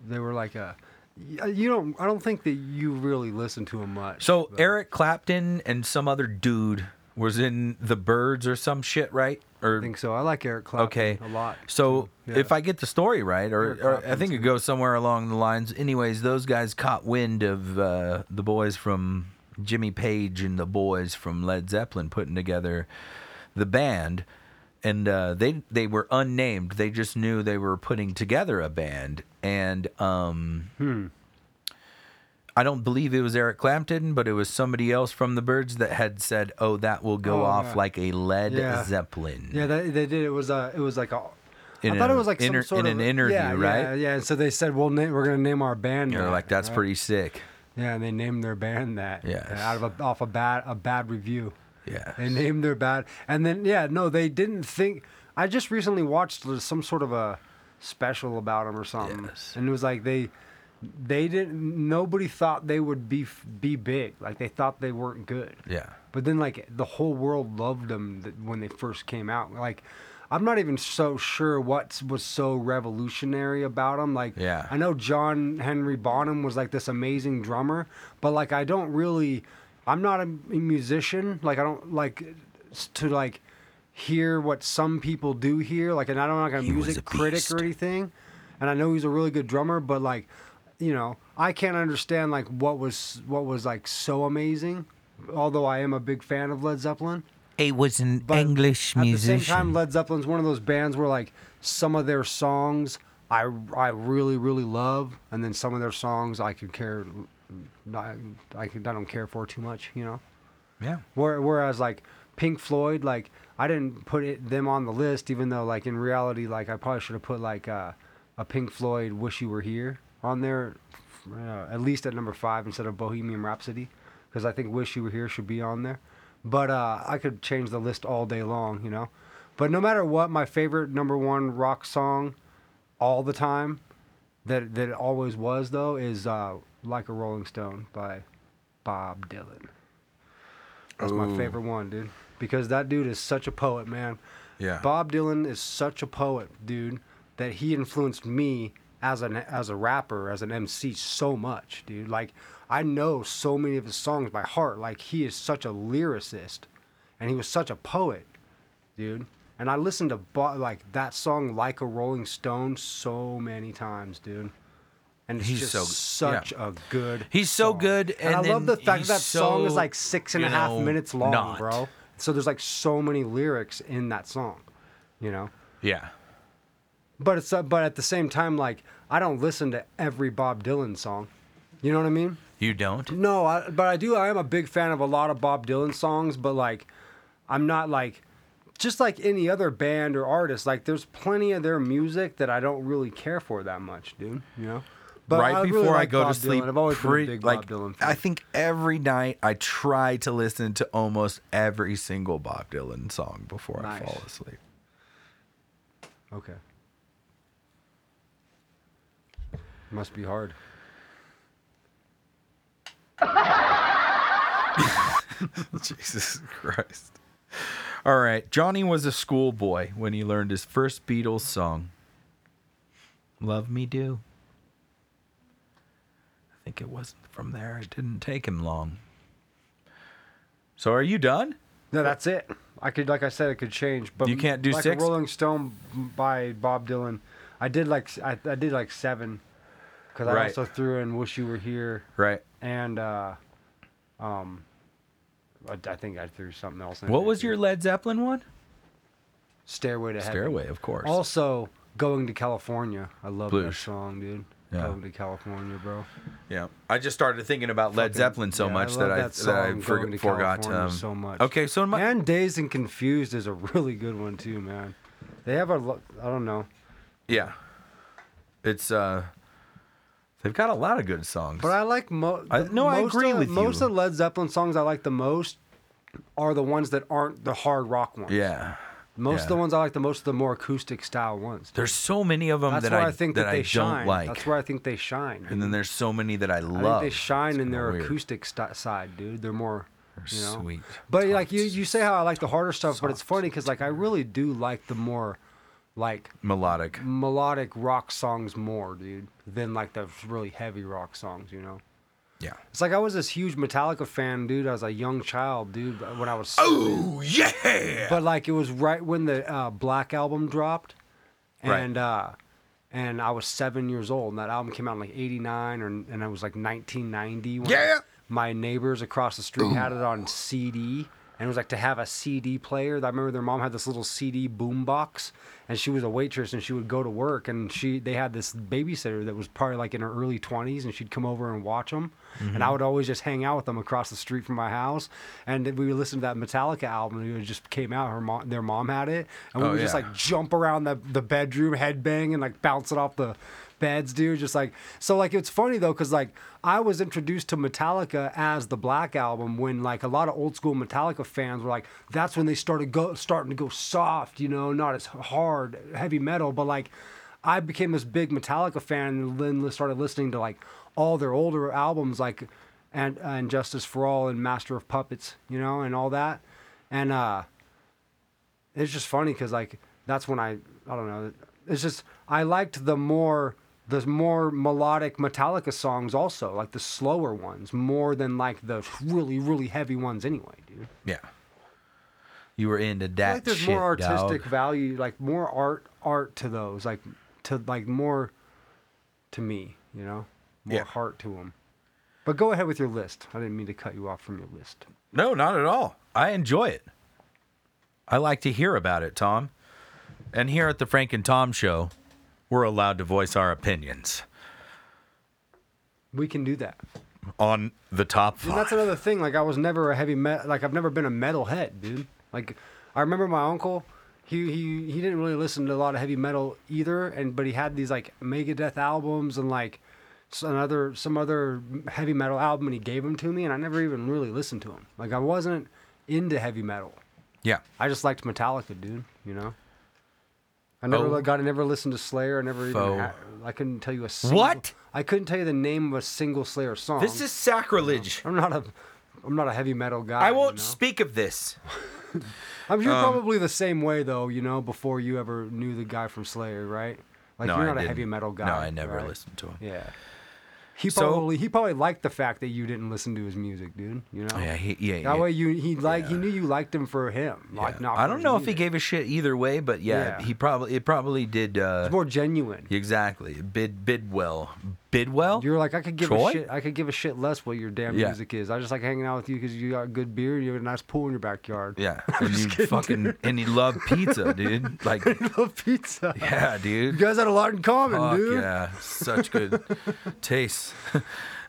Speaker 5: they were like a. You don't. I don't think that you really listen to them much.
Speaker 4: So Eric Clapton and some other dude was in the Birds or some shit, right? Or
Speaker 5: I think so. I like Eric Clapton
Speaker 4: okay,
Speaker 5: a lot.
Speaker 4: So
Speaker 5: Yeah.
Speaker 4: if I get the story right, or, or I think it goes somewhere along the lines. Anyways, those guys caught wind of uh, the boys from Jimmy Page and the boys from Led Zeppelin putting together the band, and uh, they they were unnamed. They just knew they were putting together a band, and um,
Speaker 5: Hmm.
Speaker 4: I don't believe it was Eric Clapton, but it was somebody else from the Birds that had said, "Oh, that will go
Speaker 5: Oh,
Speaker 4: off
Speaker 5: yeah.
Speaker 4: like a Led
Speaker 5: Yeah.
Speaker 4: Zeppelin."
Speaker 5: Yeah, they, they did. It was uh, it was like a.
Speaker 4: In
Speaker 5: I thought
Speaker 4: a
Speaker 5: it was like
Speaker 4: inter-
Speaker 5: some sort
Speaker 4: in
Speaker 5: of
Speaker 4: an interview,
Speaker 5: yeah,
Speaker 4: right?
Speaker 5: Yeah, yeah. And so they said, "Well, na- we're gonna name our band."
Speaker 4: You're
Speaker 5: that,"
Speaker 4: like, "That's
Speaker 5: right?
Speaker 4: pretty sick."
Speaker 5: Yeah, and they named their band that.
Speaker 4: Yes.
Speaker 5: Out of a, off a bad a bad review.
Speaker 4: Yeah.
Speaker 5: They named their bad, and then yeah, no, they didn't think. I just recently watched some sort of a special about them or something, and it was like they they didn't. Nobody thought they would be be big. Like they thought they weren't good.
Speaker 4: Yeah.
Speaker 5: But then like the whole world loved them when they first came out. Like I'm not even so sure what was so revolutionary about them. Like
Speaker 4: Yeah.
Speaker 5: I know John Henry Bonham was like this amazing drummer, but like I don't really I'm not a, musician. Like I don't like to like hear what some people do here. Like and i don't like a
Speaker 4: He
Speaker 5: music critic or anything. And I know he's a really good drummer, but like you know, I can't understand like what was what was like so amazing. Although I am a big fan of Led Zeppelin.
Speaker 9: He was an
Speaker 5: But
Speaker 9: English
Speaker 5: At the same time, Led Zeppelin's one of those bands where like some of their songs I I really really love, and then some of their songs I could care, I I, could, I don't care for too much, you know.
Speaker 4: Yeah.
Speaker 5: Whereas like Pink Floyd, like I didn't put it, them on the list, even though like in reality, like I probably should have put like uh, a Pink Floyd "Wish You Were Here" on there, uh, at least at number five instead of Bohemian Rhapsody, because I think "Wish You Were Here" should be on there. But uh, I could change the list all day long, you know. But no matter what, my favorite number one rock song, all the time, that that it always was though, is uh, "Like a Rolling Stone" by Bob Dylan. That's my favorite one, dude. Because that dude is such a poet, man.
Speaker 4: Yeah.
Speaker 5: Bob Dylan is such a poet, dude, that he influenced me as an as a rapper, as an MC so much, dude. Like I know so many of his songs by heart. Like he is such a lyricist and he was such a poet, dude. And I listened to Bo- like that song like a Rolling Stone so many times, dude. And
Speaker 4: He's
Speaker 5: just
Speaker 4: so-
Speaker 5: such
Speaker 4: yeah.
Speaker 5: a good
Speaker 4: He's so
Speaker 5: song.
Speaker 4: good,
Speaker 5: And,
Speaker 4: and
Speaker 5: I love the fact
Speaker 4: he's
Speaker 5: that song is like six and a half
Speaker 4: know,
Speaker 5: minutes long,
Speaker 4: not.
Speaker 5: bro. So there's like so many lyrics in that song, you know.
Speaker 4: Yeah.
Speaker 5: But it's uh, but at the same time, like I don't listen to every Bob Dylan song. You know what I mean?
Speaker 4: You don't?
Speaker 5: No, I, but I do. I am a big fan of a lot of Bob Dylan songs, but like, I'm not like just like any other band or artist, like there's plenty of their music that I don't really care for that much, dude. You know. But
Speaker 4: right
Speaker 5: I really
Speaker 4: before I go
Speaker 5: Bob
Speaker 4: to sleep,
Speaker 5: Dylan. I've always
Speaker 4: pre-
Speaker 5: been a big
Speaker 4: like
Speaker 5: Bob Dylan fan.
Speaker 4: I think every night I try to listen to almost every single Bob Dylan song before I fall asleep.
Speaker 5: Okay. Must be hard. (laughs)
Speaker 4: Jesus Christ. All right. Johnny was a schoolboy when he learned his first Beatles song. Love Me Do. I think it wasn't from there. It didn't take him long. So are you done?
Speaker 5: No, that's it. I could, like I said, it could change. But
Speaker 4: You can't do
Speaker 5: like
Speaker 4: six?
Speaker 5: A Rolling Stone by Bob Dylan. I did like I, I did like seven, because I
Speaker 4: Right.
Speaker 5: also threw in "Wish You Were Here"
Speaker 4: Right.
Speaker 5: and uh, um, I, I think I threw something else. in
Speaker 4: What
Speaker 5: there,
Speaker 4: was
Speaker 5: too.
Speaker 4: your Led Zeppelin one?
Speaker 5: Stairway to Heaven?
Speaker 4: Stairway, of course.
Speaker 5: Also, "Going to California." I love that
Speaker 4: Blues.
Speaker 5: song, dude.
Speaker 4: Yeah.
Speaker 5: Going to California, bro.
Speaker 4: Yeah, I just started thinking about Led
Speaker 5: Fucking-
Speaker 4: Zeppelin so
Speaker 5: yeah,
Speaker 4: much that I
Speaker 5: that
Speaker 4: I
Speaker 5: song, Going to
Speaker 4: forgot.
Speaker 5: California,
Speaker 4: Um,
Speaker 5: so much.
Speaker 4: Okay, so my,
Speaker 5: And Dazed and Confused is a (laughs) really good one too, man. They have a, lo- I don't know,
Speaker 4: yeah, it's uh, they've got a lot of good songs.
Speaker 5: but I like mo-
Speaker 4: I- no, I agree
Speaker 5: of,
Speaker 4: with
Speaker 5: Most
Speaker 4: you.
Speaker 5: of Led Zeppelin songs I like the most are the ones that aren't the hard rock ones.
Speaker 4: yeah,
Speaker 5: Most of the ones I like the most are the more acoustic style ones.
Speaker 4: there's so many of them
Speaker 5: That's
Speaker 4: that
Speaker 5: where
Speaker 4: I,
Speaker 5: I, think
Speaker 4: that,
Speaker 5: that,
Speaker 4: I
Speaker 5: they
Speaker 4: don't
Speaker 5: shine.
Speaker 4: like,
Speaker 5: That's where I think they shine.
Speaker 4: and then there's so many that I
Speaker 5: I
Speaker 4: love.
Speaker 5: think they shine
Speaker 4: It's
Speaker 5: in their
Speaker 4: weird.
Speaker 5: acoustic st- side, dude. They're more, you know.
Speaker 4: Sweet.
Speaker 5: But like you, you say how I like the harder stuff, but it's funny because like I really do like the more, like
Speaker 4: melodic.
Speaker 5: melodic rock songs more, dude, than like the really heavy rock songs. You know.
Speaker 4: Yeah.
Speaker 5: It's like I was this huge Metallica fan, dude, as a young child, dude, when I was.
Speaker 4: Oh yeah.
Speaker 5: But like it was right when the uh, Black album dropped,
Speaker 4: Right.
Speaker 5: and uh, and I was seven years old, and that album came out in like '89, or and it was like 1990. When
Speaker 4: Yeah.
Speaker 5: My neighbors across the street had it on CD, and it was like to have a CD player. I remember their mom had this little CD boom box, and she was a waitress, and she would go to work, and she they had this babysitter that was probably like in her early 20s, and she'd come over and watch them, and I mm-hmm. would always just hang out with them across the street from my house, and we would listen to that Metallica album. and It just came out. Her mom, their mom had it, and we
Speaker 4: Oh,
Speaker 5: would just like jump around the the bedroom, headbang, and like bounce it off the beds, dude. Just like so, like it's funny though, cause like I was introduced to Metallica as the Black Album when like a lot of old school Metallica fans were like, that's when they started go starting to go soft, you know, not as hard, heavy metal, but like. I became this big Metallica fan and then started listening to like all their older albums, like and and Justice for All and Master of Puppets, you know, and all that. And uh, it's just funny because like that's when I I don't know. It's just I liked the more the more melodic Metallica songs also, like the slower ones, more than like the really really heavy ones anyway, dude.
Speaker 4: Yeah. You were into that
Speaker 5: like there's
Speaker 4: shit,
Speaker 5: more artistic
Speaker 4: dog.
Speaker 5: value, like more art art to those, like to like more to me, you know, more
Speaker 4: Yeah.
Speaker 5: heart to them. But go ahead with your list. I didn't mean to cut you off from your list.
Speaker 4: No, not at all. I enjoy it. I like to hear about it, Tom. And here at the Frank and Tom show, we're allowed to voice our opinions
Speaker 5: We can do that.
Speaker 4: on the top
Speaker 5: And that's another thing. Like I was never a heavy metal. Like I've never been a metal head, dude. Like I remember my uncle. He he he didn't really listen to a lot of heavy metal either. And but he had these like Megadeth albums and like some other some other heavy metal album, and he gave them to me, and I never even really listened to them. Like I wasn't into heavy metal.
Speaker 4: Yeah.
Speaker 5: I just liked Metallica, dude. You know. I never
Speaker 4: Oh.
Speaker 5: got. I never listened to Slayer. I never even.
Speaker 4: Faux.
Speaker 5: Had, I couldn't tell you a single,
Speaker 4: What?
Speaker 5: I couldn't tell you the name of a single Slayer song.
Speaker 4: This is sacrilege.
Speaker 5: I'm not a I'm not a heavy metal guy.
Speaker 4: I won't
Speaker 5: know?
Speaker 4: speak of this. (laughs)
Speaker 5: I'm you're
Speaker 4: um,
Speaker 5: probably the same way though, you know, before you ever knew the guy from Slayer, right? Like
Speaker 4: no,
Speaker 5: you're
Speaker 4: I
Speaker 5: not a
Speaker 4: didn't.
Speaker 5: heavy metal guy.
Speaker 4: No, I never
Speaker 5: right?
Speaker 4: listened to him.
Speaker 5: Yeah. He
Speaker 4: So-
Speaker 5: probably he probably liked the fact that you didn't listen to his music, dude. You know.
Speaker 4: Yeah, he, yeah,
Speaker 5: That
Speaker 4: yeah.
Speaker 5: way you he like he knew you liked him for him, like
Speaker 4: Yeah.
Speaker 5: not.
Speaker 4: I don't
Speaker 5: his
Speaker 4: know if he gave a shit either way, but yeah,
Speaker 5: Yeah.
Speaker 4: he probably it probably did. Uh,
Speaker 5: It's more genuine.
Speaker 4: exactly. Bid Bidwell. Bidwell.
Speaker 5: You're like I could give
Speaker 4: Troy?
Speaker 5: a shit. I could give a shit less what your damn
Speaker 4: Yeah.
Speaker 5: music is. I just like hanging out with you because you got good beer. and You have a nice pool in your backyard.
Speaker 4: yeah, (laughs) and you fucking and you love pizza, (laughs) dude. Like,
Speaker 5: love pizza.
Speaker 4: yeah, dude.
Speaker 5: You guys had a lot in common,
Speaker 4: Fuck
Speaker 5: dude.
Speaker 4: yeah, such good (laughs) taste.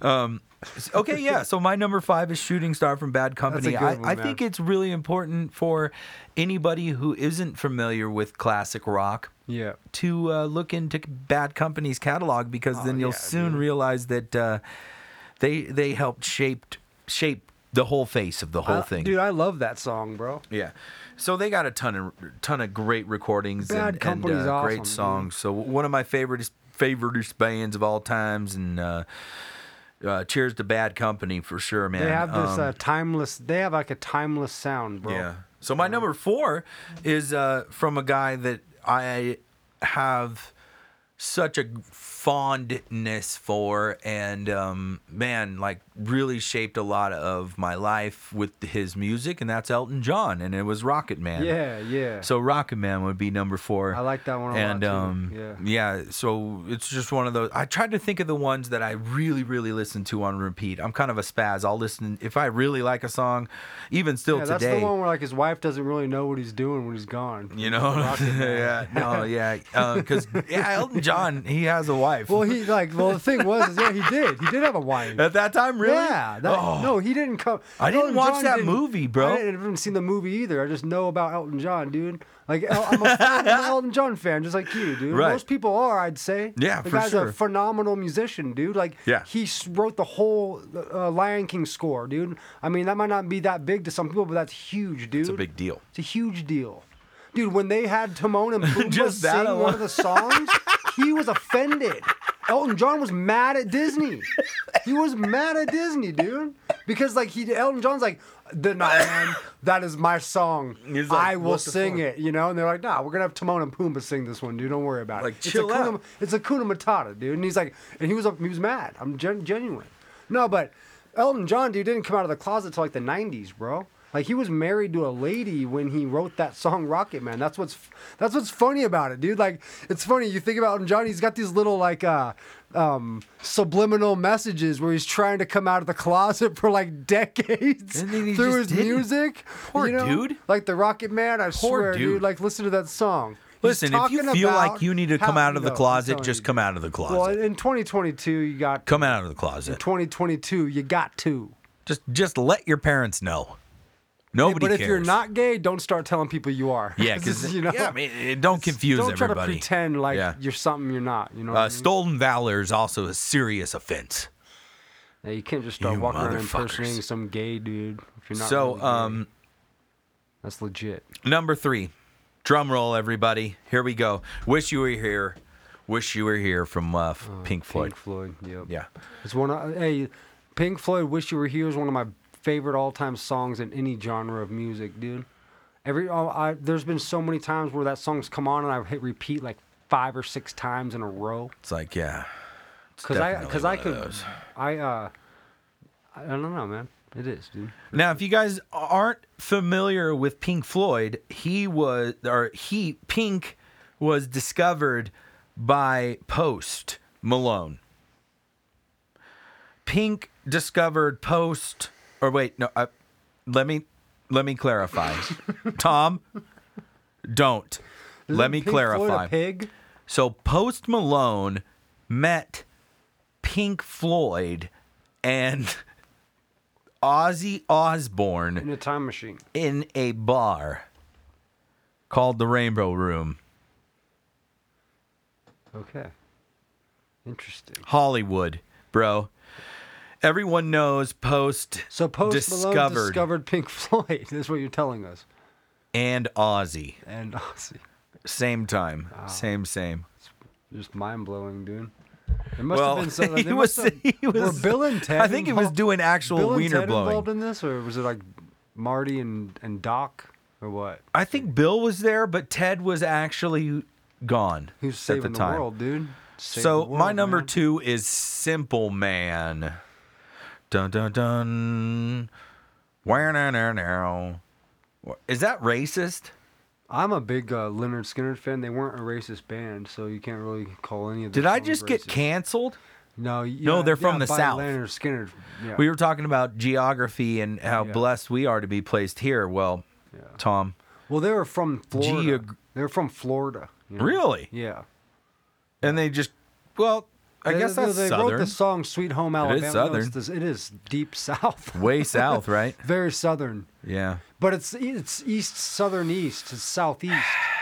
Speaker 4: Um, (laughs) okay, yeah. So my number five is Shooting Star from Bad Company. I,
Speaker 5: one,
Speaker 4: I think it's really important for anybody who isn't familiar with classic rock
Speaker 5: Yeah.
Speaker 4: to uh, look into Bad Company's catalog because then you'll
Speaker 5: Oh, yeah,
Speaker 4: soon
Speaker 5: dude.
Speaker 4: realize that uh, they they helped shaped shape the whole face of the whole
Speaker 5: I-
Speaker 4: thing.
Speaker 5: Dude, I love that song, bro.
Speaker 4: Yeah. So they got a ton of ton of great recordings
Speaker 5: Bad
Speaker 4: and, and uh,
Speaker 5: awesome,
Speaker 4: great
Speaker 5: dude.
Speaker 4: songs. So one of my favorite favorite bands of all times, and uh, uh, cheers to Bad Company for sure, man.
Speaker 5: They have this
Speaker 4: Um,
Speaker 5: uh, timeless. They have like a timeless sound, bro.
Speaker 4: yeah. So my number four is uh, from a guy that I have such a fondness for, and um, man, like really shaped a lot of my life with his music, and that's Elton John, and it was Rocket Man.
Speaker 5: Yeah, yeah.
Speaker 4: So Rocket Man would be number four.
Speaker 5: I like that one a lot,
Speaker 4: and um,
Speaker 5: Yeah.
Speaker 4: yeah. So it's just one of those. I tried to think of the ones that I really, really listen to on repeat. I'm kind of a spaz. I'll listen if I really like a song, even still
Speaker 5: yeah, that's
Speaker 4: today.
Speaker 5: the one where like his wife doesn't really know what he's doing when he's gone.
Speaker 4: You know, (laughs) yeah, no, yeah, because yeah, Elton John, he has a wife.
Speaker 5: Well, he like well the thing was is, yeah he did he did have a wife.
Speaker 4: at that time, really?
Speaker 5: Yeah, that,
Speaker 4: Oh.
Speaker 5: no, he didn't come.
Speaker 4: I didn't
Speaker 5: Elton
Speaker 4: watch
Speaker 5: John
Speaker 4: that
Speaker 5: didn't-
Speaker 4: movie, bro.
Speaker 5: I didn't even seen the movie either. I just know about Elton John, dude. Like I'm a, I'm an (laughs) Elton John fan, just like you, dude.
Speaker 4: Right.
Speaker 5: Most people are, I'd say.
Speaker 4: Yeah,
Speaker 5: the
Speaker 4: for
Speaker 5: guy's
Speaker 4: sure.
Speaker 5: a phenomenal musician, dude. Like,
Speaker 4: Yeah.
Speaker 5: he wrote the whole uh, Lion King score, dude. I mean, that might not be that big to some people, but that's huge, dude.
Speaker 4: It's a big deal.
Speaker 5: It's a huge deal. Dude, when they had Timon and (laughs) Pumbaa sing one of the songs, (laughs) he was offended. Elton John was mad at Disney. He was mad at Disney, dude. Because like he Elton John's like, the nah, man, that is my song.
Speaker 4: Like,
Speaker 5: I will sing it, you know? And they're like, nah, we're gonna have Timon and Pumbaa sing this one, dude. Don't worry about
Speaker 4: Like,
Speaker 5: it. It's
Speaker 4: chill
Speaker 5: a Kuna. It's Hakuna Matata, dude. And he's like, and he was he was mad. I'm gen- genuine. No, but Elton John, dude, didn't come out of the closet till like the '90s, bro. Like he was married to a lady when he wrote that song Rocket Man. That's what's that's what's funny about it, dude. Like it's funny you think about Elton John. He's got these little like uh, um, subliminal messages where he's trying to come out of the closet (laughs) for like decades
Speaker 4: And then he
Speaker 5: through his
Speaker 4: didn't.
Speaker 5: music.
Speaker 4: Poor
Speaker 5: you know?
Speaker 4: dude.
Speaker 5: Like the Rocket Man. I
Speaker 4: Poor
Speaker 5: swear, dude.
Speaker 4: dude.
Speaker 5: Like listen to that song.
Speaker 4: Listen, if you feel like you need to come out of the closet, just come out of the closet.
Speaker 5: Well, in 2022, you got
Speaker 4: come out of the closet.
Speaker 5: In 2022, you got to.
Speaker 4: Just just let your parents know. Nobody
Speaker 5: but if
Speaker 4: cares.
Speaker 5: you're not gay, don't start telling people you are.
Speaker 4: yeah, (laughs) because
Speaker 5: you know,
Speaker 4: yeah, I mean, don't confuse everybody.
Speaker 5: don't try
Speaker 4: everybody.
Speaker 5: to pretend like
Speaker 4: Yeah.
Speaker 5: you're something you're not. You know, what I
Speaker 4: Uh,
Speaker 5: mean?
Speaker 4: stolen valor is also a serious offense.
Speaker 5: Yeah, you can't just start
Speaker 4: You
Speaker 5: walking around
Speaker 4: motherfuckers.
Speaker 5: impersonating some gay dude if you're not.
Speaker 4: So,
Speaker 5: really gay.
Speaker 4: um,
Speaker 5: that's legit.
Speaker 4: number three, drum roll, everybody. Here we go. Wish you were here. Wish you were here from uh, F- Pink Floyd.
Speaker 5: Pink Floyd. Yep.
Speaker 4: Yeah.
Speaker 5: It's one. Of, hey, Pink Floyd. Wish You Were Here is one of my favorite all-time songs in any genre of music, dude. Every oh, I, there's been so many times where that song's come on and I've hit repeat like five or six times in a row.
Speaker 4: It's like, yeah.
Speaker 5: Cause I, cause I could. I, uh, I don't know, man. It is, dude.
Speaker 4: Now, if you guys aren't familiar with Pink Floyd, he was, or he, Pink was discovered by Post Malone. Pink discovered Post, or wait, no, uh, let me, let me clarify. (laughs) Tom, don't. let
Speaker 5: Isn't
Speaker 4: me
Speaker 5: Pink
Speaker 4: clarify.
Speaker 5: pig.
Speaker 4: So Post Malone met Pink Floyd and Ozzy Osbourne
Speaker 5: in a time machine.
Speaker 4: in a bar called the Rainbow Room,
Speaker 5: Okay. Interesting.
Speaker 4: Hollywood, bro. Everyone knows Post
Speaker 5: So Post
Speaker 4: discovered
Speaker 5: discovered Pink Floyd. (laughs) That's what you're telling us.
Speaker 4: and Ozzy
Speaker 5: And Ozzy.
Speaker 4: same time, same same.
Speaker 5: Just mind blowing, dude. It must
Speaker 4: Well,
Speaker 5: have been so, (laughs)
Speaker 4: he was,
Speaker 5: have-
Speaker 4: he was.
Speaker 5: were Bill and Ted.
Speaker 4: I think he was doing actual
Speaker 5: Bill and
Speaker 4: wiener
Speaker 5: Ted
Speaker 4: blowing.
Speaker 5: involved in this, or was it like Marty and, and Doc, or what?
Speaker 4: I think Bill was there, but Ted was actually gone
Speaker 5: Who's
Speaker 4: at
Speaker 5: saving
Speaker 4: the
Speaker 5: the,
Speaker 4: time.
Speaker 5: world, dude?
Speaker 4: So
Speaker 5: the
Speaker 4: my number
Speaker 5: man.
Speaker 4: two is Simple Man. Dun dun dun. Wah, nah, nah, nah. Is that racist?
Speaker 5: I'm a big uh, Lynyrd Skynyrd fan. They weren't a racist band, so you can't really call any of. them.
Speaker 4: Did I just get canceled?
Speaker 5: No,
Speaker 4: No, they're from
Speaker 5: yeah,
Speaker 4: the South.
Speaker 5: Lynyrd Skynyrd. Yeah.
Speaker 4: We were talking about geography and how
Speaker 5: Yeah.
Speaker 4: blessed we are to be placed here. Well, Tom,
Speaker 5: well, they were from Florida.
Speaker 4: Geog-
Speaker 5: they're from Florida. you know?
Speaker 4: Really?
Speaker 5: Yeah.
Speaker 4: and they just well, I guess
Speaker 5: they,
Speaker 4: that's
Speaker 5: they wrote the song "Sweet Home Alabama." No,
Speaker 4: southern.
Speaker 5: it's it is deep (laughs) south.
Speaker 4: Way south, right? (laughs)
Speaker 5: Very southern.
Speaker 4: Yeah.
Speaker 5: But it's it's east, southern east, it's southeast.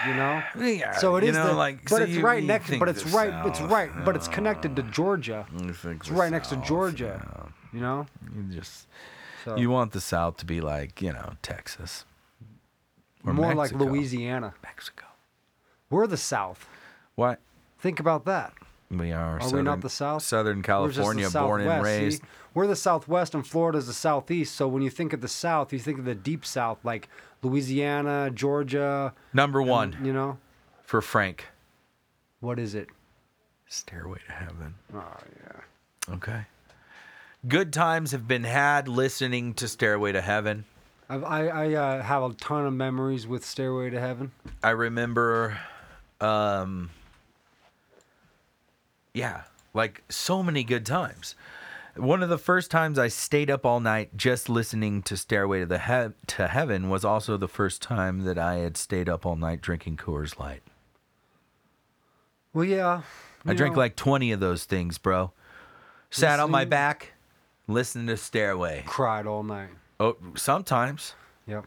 Speaker 5: You know. (sighs)
Speaker 4: Yeah,
Speaker 5: So it is
Speaker 4: know,
Speaker 5: the,
Speaker 4: like,
Speaker 5: but
Speaker 4: so
Speaker 5: it's
Speaker 4: you-
Speaker 5: right
Speaker 4: you
Speaker 5: next. But it's right. It's
Speaker 4: South,
Speaker 5: right. But it's uh, connected to Georgia. It's right next to Georgia. You know.
Speaker 4: You just
Speaker 5: So
Speaker 4: you want the South to be like you know Texas. Or
Speaker 5: more
Speaker 4: Mexico.
Speaker 5: like Louisiana.
Speaker 4: Mexico.
Speaker 5: We're the South.
Speaker 4: What?
Speaker 5: Think about that.
Speaker 4: We are.
Speaker 5: Are
Speaker 4: southern,
Speaker 5: we not the South?
Speaker 4: Southern
Speaker 5: We're just the
Speaker 4: California, born and raised.
Speaker 5: see? We're the Southwest, and Florida's the Southeast. So when you think of the South, you think of the deep South, like Louisiana, Georgia.
Speaker 4: Number
Speaker 5: and,
Speaker 4: one
Speaker 5: You know
Speaker 4: for Frank.
Speaker 5: what is it?
Speaker 4: Stairway to Heaven.
Speaker 5: Oh yeah.
Speaker 4: Okay. Good times have been had listening to Stairway to Heaven.
Speaker 5: I've, I I uh, have a ton of memories with Stairway to Heaven.
Speaker 4: I remember, um, yeah, like so many good times. One of the first times I stayed up all night just listening to Stairway to the he- to Heaven was also the first time that I had stayed up all night drinking Coors Light.
Speaker 5: Well, yeah.
Speaker 4: I drank
Speaker 5: know,
Speaker 4: like 20 of those things, bro. Sat on my back, listening to Stairway.
Speaker 5: cried all night.
Speaker 4: Oh, sometimes.
Speaker 5: Yep.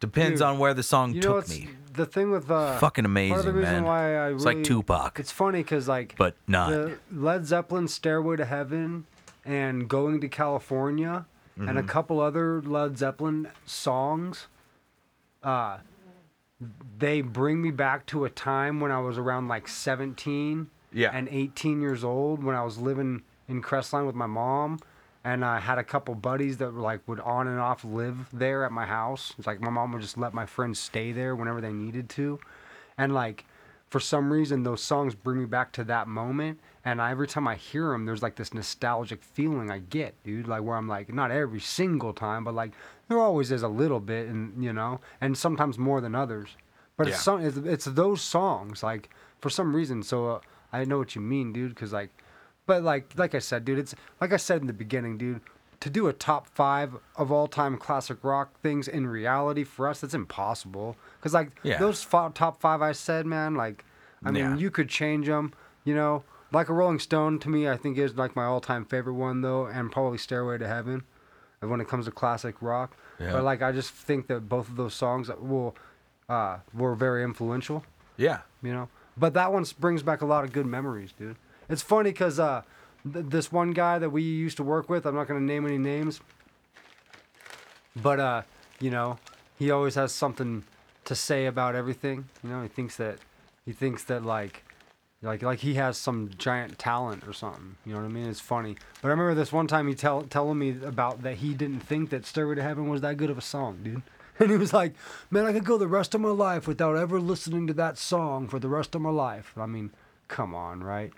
Speaker 4: Depends
Speaker 5: Dude,
Speaker 4: on where the song
Speaker 5: You know,
Speaker 4: took
Speaker 5: it's
Speaker 4: me.
Speaker 5: the thing with uh,
Speaker 4: Fucking
Speaker 5: Part of the
Speaker 4: amazing,
Speaker 5: reason
Speaker 4: man.
Speaker 5: why I
Speaker 4: It's like Tupac.
Speaker 5: It's funny because like
Speaker 4: But not.
Speaker 5: the Led Zeppelin "Stairway to Heaven" and "Going to California" and
Speaker 4: Mm-hmm.
Speaker 5: a couple other Led Zeppelin songs. Uh, they bring me back to a time when I was around like 17
Speaker 4: Yeah.
Speaker 5: and 18 years old when I was living in Crestline with my mom. And I had a couple buddies that were like would on and off live there at my house. It's like my mom would just let my friends stay there whenever they needed to. And like for some reason those songs bring me back to that moment and I, every time I hear them there's like this nostalgic feeling I get, dude, like where I'm like not every single time, but like there always is a little bit and you know, and sometimes more than others. But
Speaker 4: Yeah.
Speaker 5: it's some it's, it's those songs like for some reason so uh, I know what you mean, dude, cuz like but like like I said, dude, it's like I said in the beginning, dude. To do a top five of all time classic rock things in reality for us, that's impossible. Cause like
Speaker 4: Yeah.
Speaker 5: those top five I said, man, like I mean,
Speaker 4: Yeah.
Speaker 5: you could change them. You know, like a Rolling Stone to me, I think is like my all time favorite one though, and probably Stairway to Heaven, uh, when it comes to classic rock.
Speaker 4: Yeah.
Speaker 5: But like I just think that both of those songs will uh, were very influential
Speaker 4: yeah.
Speaker 5: you know. But that one brings back a lot of good memories, dude. It's funny because uh, th- this one guy that we used to work with, I'm not gonna name any names, but uh, you know, he always has something to say about everything. You know, he thinks that he thinks that like. Like, like he has some giant talent or something. You know what I mean? It's funny. But I remember this one time he tell telling me about that he didn't think that "Stairway to Heaven" was that good of a song, dude. (laughs) And he was like, "Man, I could go the rest of my life without ever listening to that song for the rest of my life." I mean, come on, right?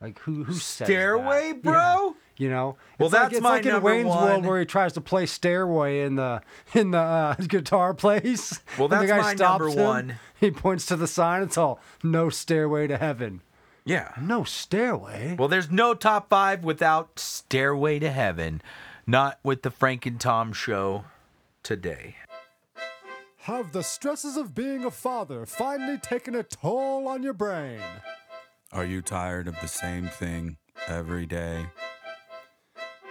Speaker 5: Like who who says
Speaker 4: Stairway,
Speaker 5: that?
Speaker 4: bro?
Speaker 5: Yeah, you know.
Speaker 4: Well,
Speaker 5: It's like,
Speaker 4: that's
Speaker 5: it's
Speaker 4: my
Speaker 5: like in
Speaker 4: number
Speaker 5: Wayne's
Speaker 4: one.
Speaker 5: World where he tries to play Stairway in the in the uh, (laughs) guitar place.
Speaker 4: Well,
Speaker 5: and the
Speaker 4: that's
Speaker 5: guy
Speaker 4: my
Speaker 5: stops
Speaker 4: number
Speaker 5: him.
Speaker 4: one.
Speaker 5: He points to the sign. It's all "No Stairway to Heaven."
Speaker 4: Yeah.
Speaker 5: No stairway.
Speaker 4: Well, there's no top five without Stairway to Heaven. Not with the Frank and Tom show today.
Speaker 9: Have the stresses of being a father finally taken a toll on your brain?
Speaker 10: Are you tired of the same thing every day?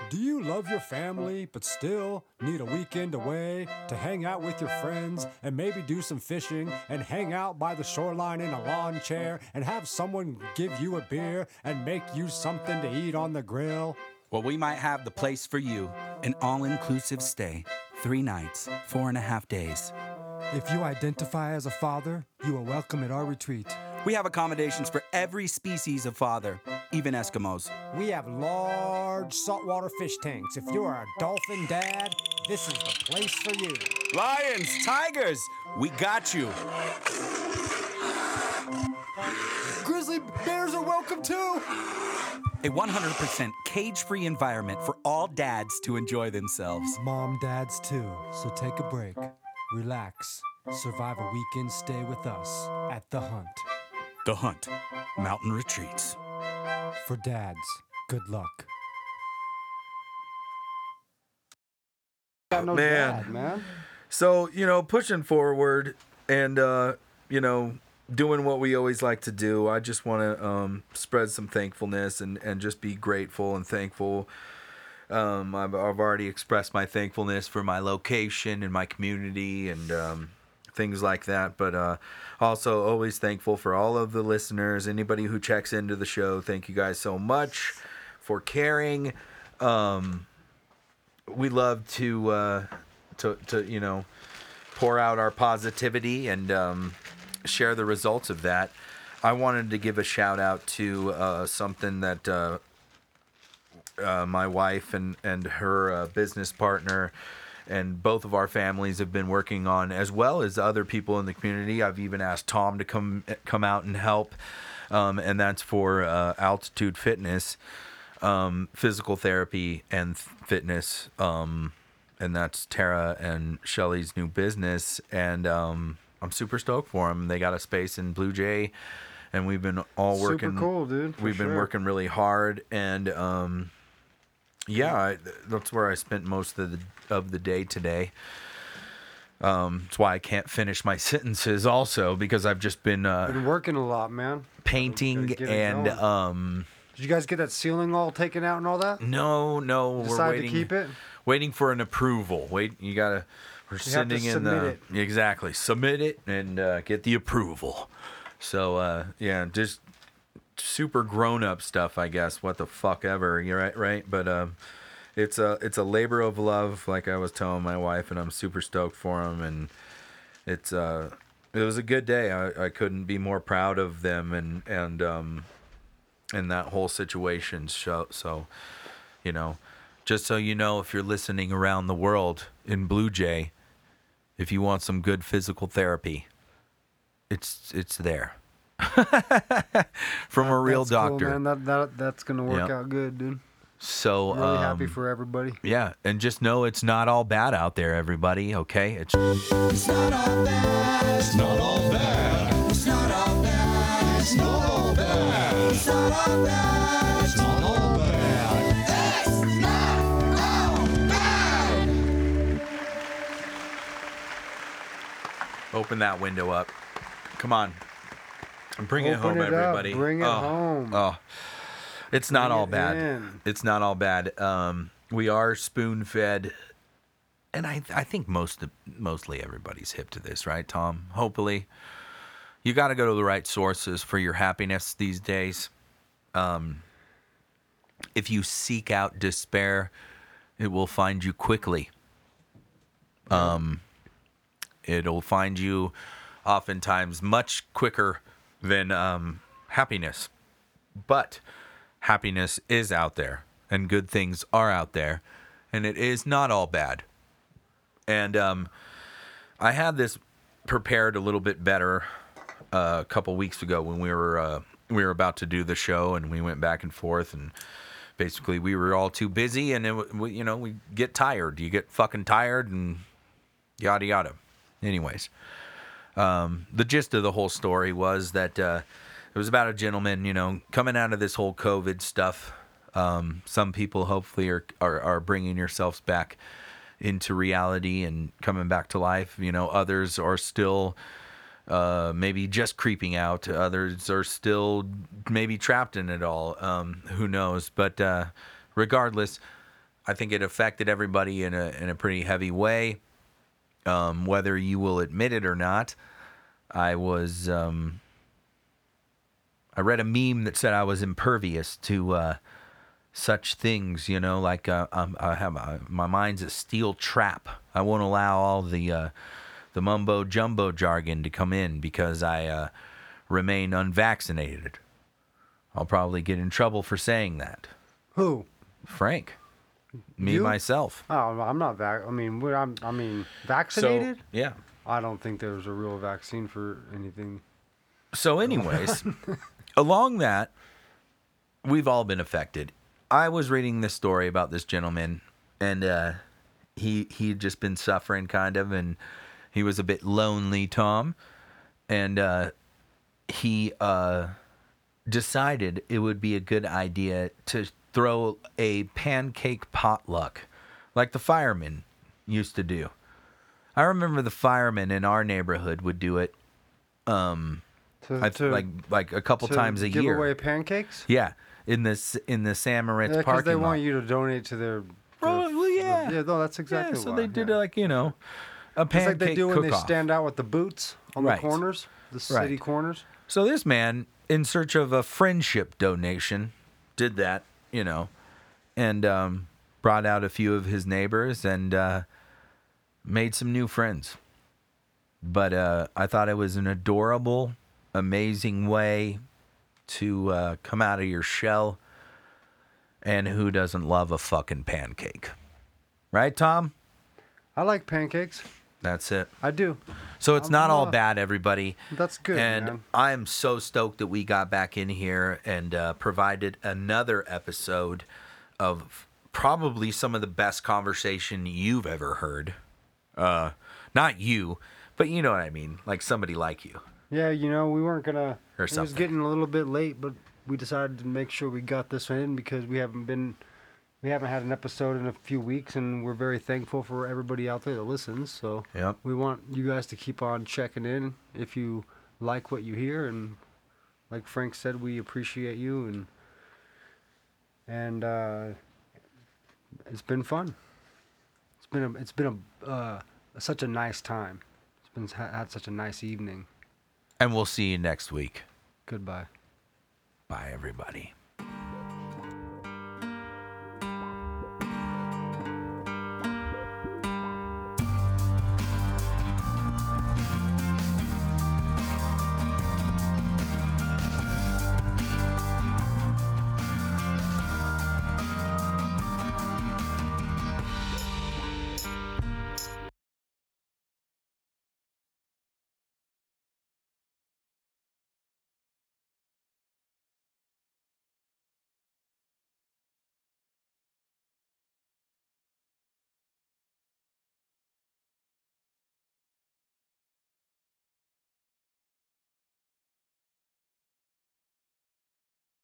Speaker 9: Do you love your family but still need a weekend away to hang out with your friends and maybe do some fishing and hang out by the shoreline in a lawn chair and have someone give you a beer and make you something to eat on the grill?
Speaker 10: Well, we might have the place for you an all inclusive stay, three nights, four and a half days.
Speaker 9: If you identify as a father, you are welcome at our retreat.
Speaker 10: We have accommodations for every species of father, even Eskimos.
Speaker 9: We have large saltwater fish tanks. If you are a dolphin dad, this is the place for you.
Speaker 10: Lions, tigers, we got you.
Speaker 9: Grizzly bears are welcome too.
Speaker 10: A 100% cage free environment for all dads to enjoy themselves.
Speaker 9: Mom, dads too. So take a break, relax, survive a weekend stay with us at The Hunt.
Speaker 10: The Hunt, Mountain Retreats.
Speaker 9: For dads, good luck.
Speaker 5: Got no
Speaker 4: Man.
Speaker 5: dad, man.
Speaker 4: So, you know, pushing forward and, uh, you know, doing what we always like to do. I just want to um, spread some thankfulness and, and just be grateful and thankful. Um, I've, I've already expressed my thankfulness for my location and my community and um, things like that. But uh, also, always thankful for all of the listeners, anybody who checks into the show. Thank you guys so much for caring. Um, we love to, uh, to, to, you know, pour out our positivity and um, share the results of that. I wanted to give a shout out to uh, something that uh, uh, my wife and and her uh, business partner and both of our families have been working on, as well as other people in the community. I've even asked Tom to come come out and help, um, and that's for uh, Altitude Fitness, um, physical therapy and fitness. Um, and that's Tara and Shelly's new business, and um, I'm super stoked for them. They got a space in Blue Jay, and we've been all
Speaker 5: Super
Speaker 4: working.
Speaker 5: cool, dude,
Speaker 4: We've been working really hard, and um, yeah, I, that's where I spent most of the of the day today. Um, that's why I can't finish my (laughs) sentences, also because I've just been uh,
Speaker 5: Been working a lot, man.
Speaker 4: painting
Speaker 5: get it
Speaker 4: and
Speaker 5: going.
Speaker 4: um.
Speaker 5: Did you guys get that ceiling all taken out and all that?
Speaker 4: No, no, we're
Speaker 5: Decide
Speaker 4: waiting.
Speaker 5: to keep it.
Speaker 4: Waiting for an approval. Wait, you gotta. We're
Speaker 5: You have to
Speaker 4: sending in the
Speaker 5: it.
Speaker 4: exactly submit it and uh, get the approval. So uh, yeah, just super grown up stuff, I guess. What the fuck ever. You're right, right. But um, it's a it's a labor of love, like I was telling my wife, and I'm super stoked for them. And it's uh, it was a good day. I, I couldn't be more proud of them and and um, and that whole situation. So so, you know, just so you know, if you're listening around the world in Blue Jay, if you want some good physical therapy, it's it's there. (laughs) From a real
Speaker 5: That's cool,
Speaker 4: doctor.
Speaker 5: man. That, that that's gonna work
Speaker 4: Yep.
Speaker 5: out good, dude.
Speaker 4: So
Speaker 5: Really happy
Speaker 4: um,
Speaker 5: for everybody.
Speaker 4: yeah, and just know it's not all bad out there, everybody. Okay, it's
Speaker 11: It's not all bad. It's not all bad. It's not all bad. It's not all bad. It's not all bad. It's not all bad. It's not all bad.
Speaker 4: open that window up. Come on, bring it home,
Speaker 5: it up.
Speaker 4: everybody.
Speaker 5: Bring it
Speaker 4: oh,
Speaker 5: home.
Speaker 4: Oh, it's not
Speaker 5: Bring
Speaker 4: all
Speaker 5: it
Speaker 4: bad.
Speaker 5: in.
Speaker 4: It's not all bad. Um, we are spoon fed, and I I think most of, mostly everybody's hip to this, right, Tom? Hopefully, you got to go to the right sources for your happiness these days. Um, if you seek out despair, it will find you quickly. Um, it'll find you oftentimes much quicker than um, happiness. But happiness is out there, and good things are out there, and it is not all bad. And um, I had this prepared a little bit better uh, a couple weeks ago when we were uh, we were about to do the show, and we went back and forth, and basically we were all too busy, and it, we, you know we get tired. You get fucking tired, and yada yada. Anyways, um, the gist of the whole story was that uh, it was about a gentleman, you know, coming out of this whole COVID stuff. Um, some people hopefully are, are are bringing yourselves back into reality and coming back to life. You know, others are still uh, maybe just creeping out. Others are still maybe trapped in it all. Um, who knows? But uh, regardless, I think it affected everybody in a in a pretty heavy way. Um, whether you will admit it or not, I was. Um, I read a meme that said I was impervious to uh, such things. You know, like uh, um, I have uh, my mind's a steel trap. I won't allow all the uh, the mumbo jumbo jargon to come in because I uh, remain unvaccinated. I'll probably get in trouble for saying that.
Speaker 5: Who?
Speaker 4: Frank. Me
Speaker 5: You?
Speaker 4: myself.
Speaker 5: Oh, I'm not vac. I mean, we're, I'm. I mean, vaccinated.
Speaker 4: yeah.
Speaker 5: I don't think there's a real vaccine for anything.
Speaker 4: So, anyways, (laughs) along that, we've all been affected. I was reading this story about this gentleman, and uh, he he'd just been suffering kind of, and he was a bit lonely, Tom, and uh, he uh, decided it would be a good idea to throw a pancake potluck, like the firemen used to do. I remember the firemen in our neighborhood would do it. Um,
Speaker 5: To-
Speaker 4: I,
Speaker 5: to-
Speaker 4: like like a couple times a
Speaker 5: give
Speaker 4: year.
Speaker 5: Give away pancakes.
Speaker 4: Yeah, in this in the San Moritz
Speaker 5: Yeah, because
Speaker 4: parking
Speaker 5: they
Speaker 4: lot.
Speaker 5: want you to donate to their.
Speaker 4: Oh, well, yeah.
Speaker 5: Yeah, no, that's exactly
Speaker 4: yeah, so
Speaker 5: why.
Speaker 4: they did
Speaker 5: yeah.
Speaker 4: like you know a
Speaker 5: It's
Speaker 4: pancake
Speaker 5: like they do when they
Speaker 4: cook-off.
Speaker 5: stand out with the boots on
Speaker 4: Right.
Speaker 5: the corners, the city
Speaker 4: Right.
Speaker 5: corners.
Speaker 4: So this man, in search of a friendship donation, did that, you know, and um, brought out a few of his neighbors and uh, made some new friends. But uh, I thought it was an adorable, amazing way to uh, come out of your shell. And who doesn't love a fucking pancake? Right, Tom?
Speaker 5: I like pancakes.
Speaker 4: That's it.
Speaker 5: I do.
Speaker 4: So it's
Speaker 5: I'm
Speaker 4: not all bad, everybody.
Speaker 5: That's good,
Speaker 4: And
Speaker 5: man.
Speaker 4: I am so stoked that we got back in here and uh, provided another episode of probably some of the best conversation you've ever heard. Uh, not you, but you know what I mean, like somebody like you.
Speaker 5: Yeah, you know, we weren't gonna.
Speaker 4: Or
Speaker 5: it was getting a little bit late, but we decided to make sure we got this one in because we haven't been, we haven't had an episode in a few weeks, and we're very thankful for everybody out there that listens. So
Speaker 4: Yep.
Speaker 5: we want you guys to keep on checking in if you like what you hear, and like Frank said, we appreciate you, and and uh, it's been fun. It's been a, it's been a uh, such a nice time. It's been had such a nice evening.
Speaker 4: And we'll see you next week.
Speaker 5: Goodbye.
Speaker 4: Bye, everybody.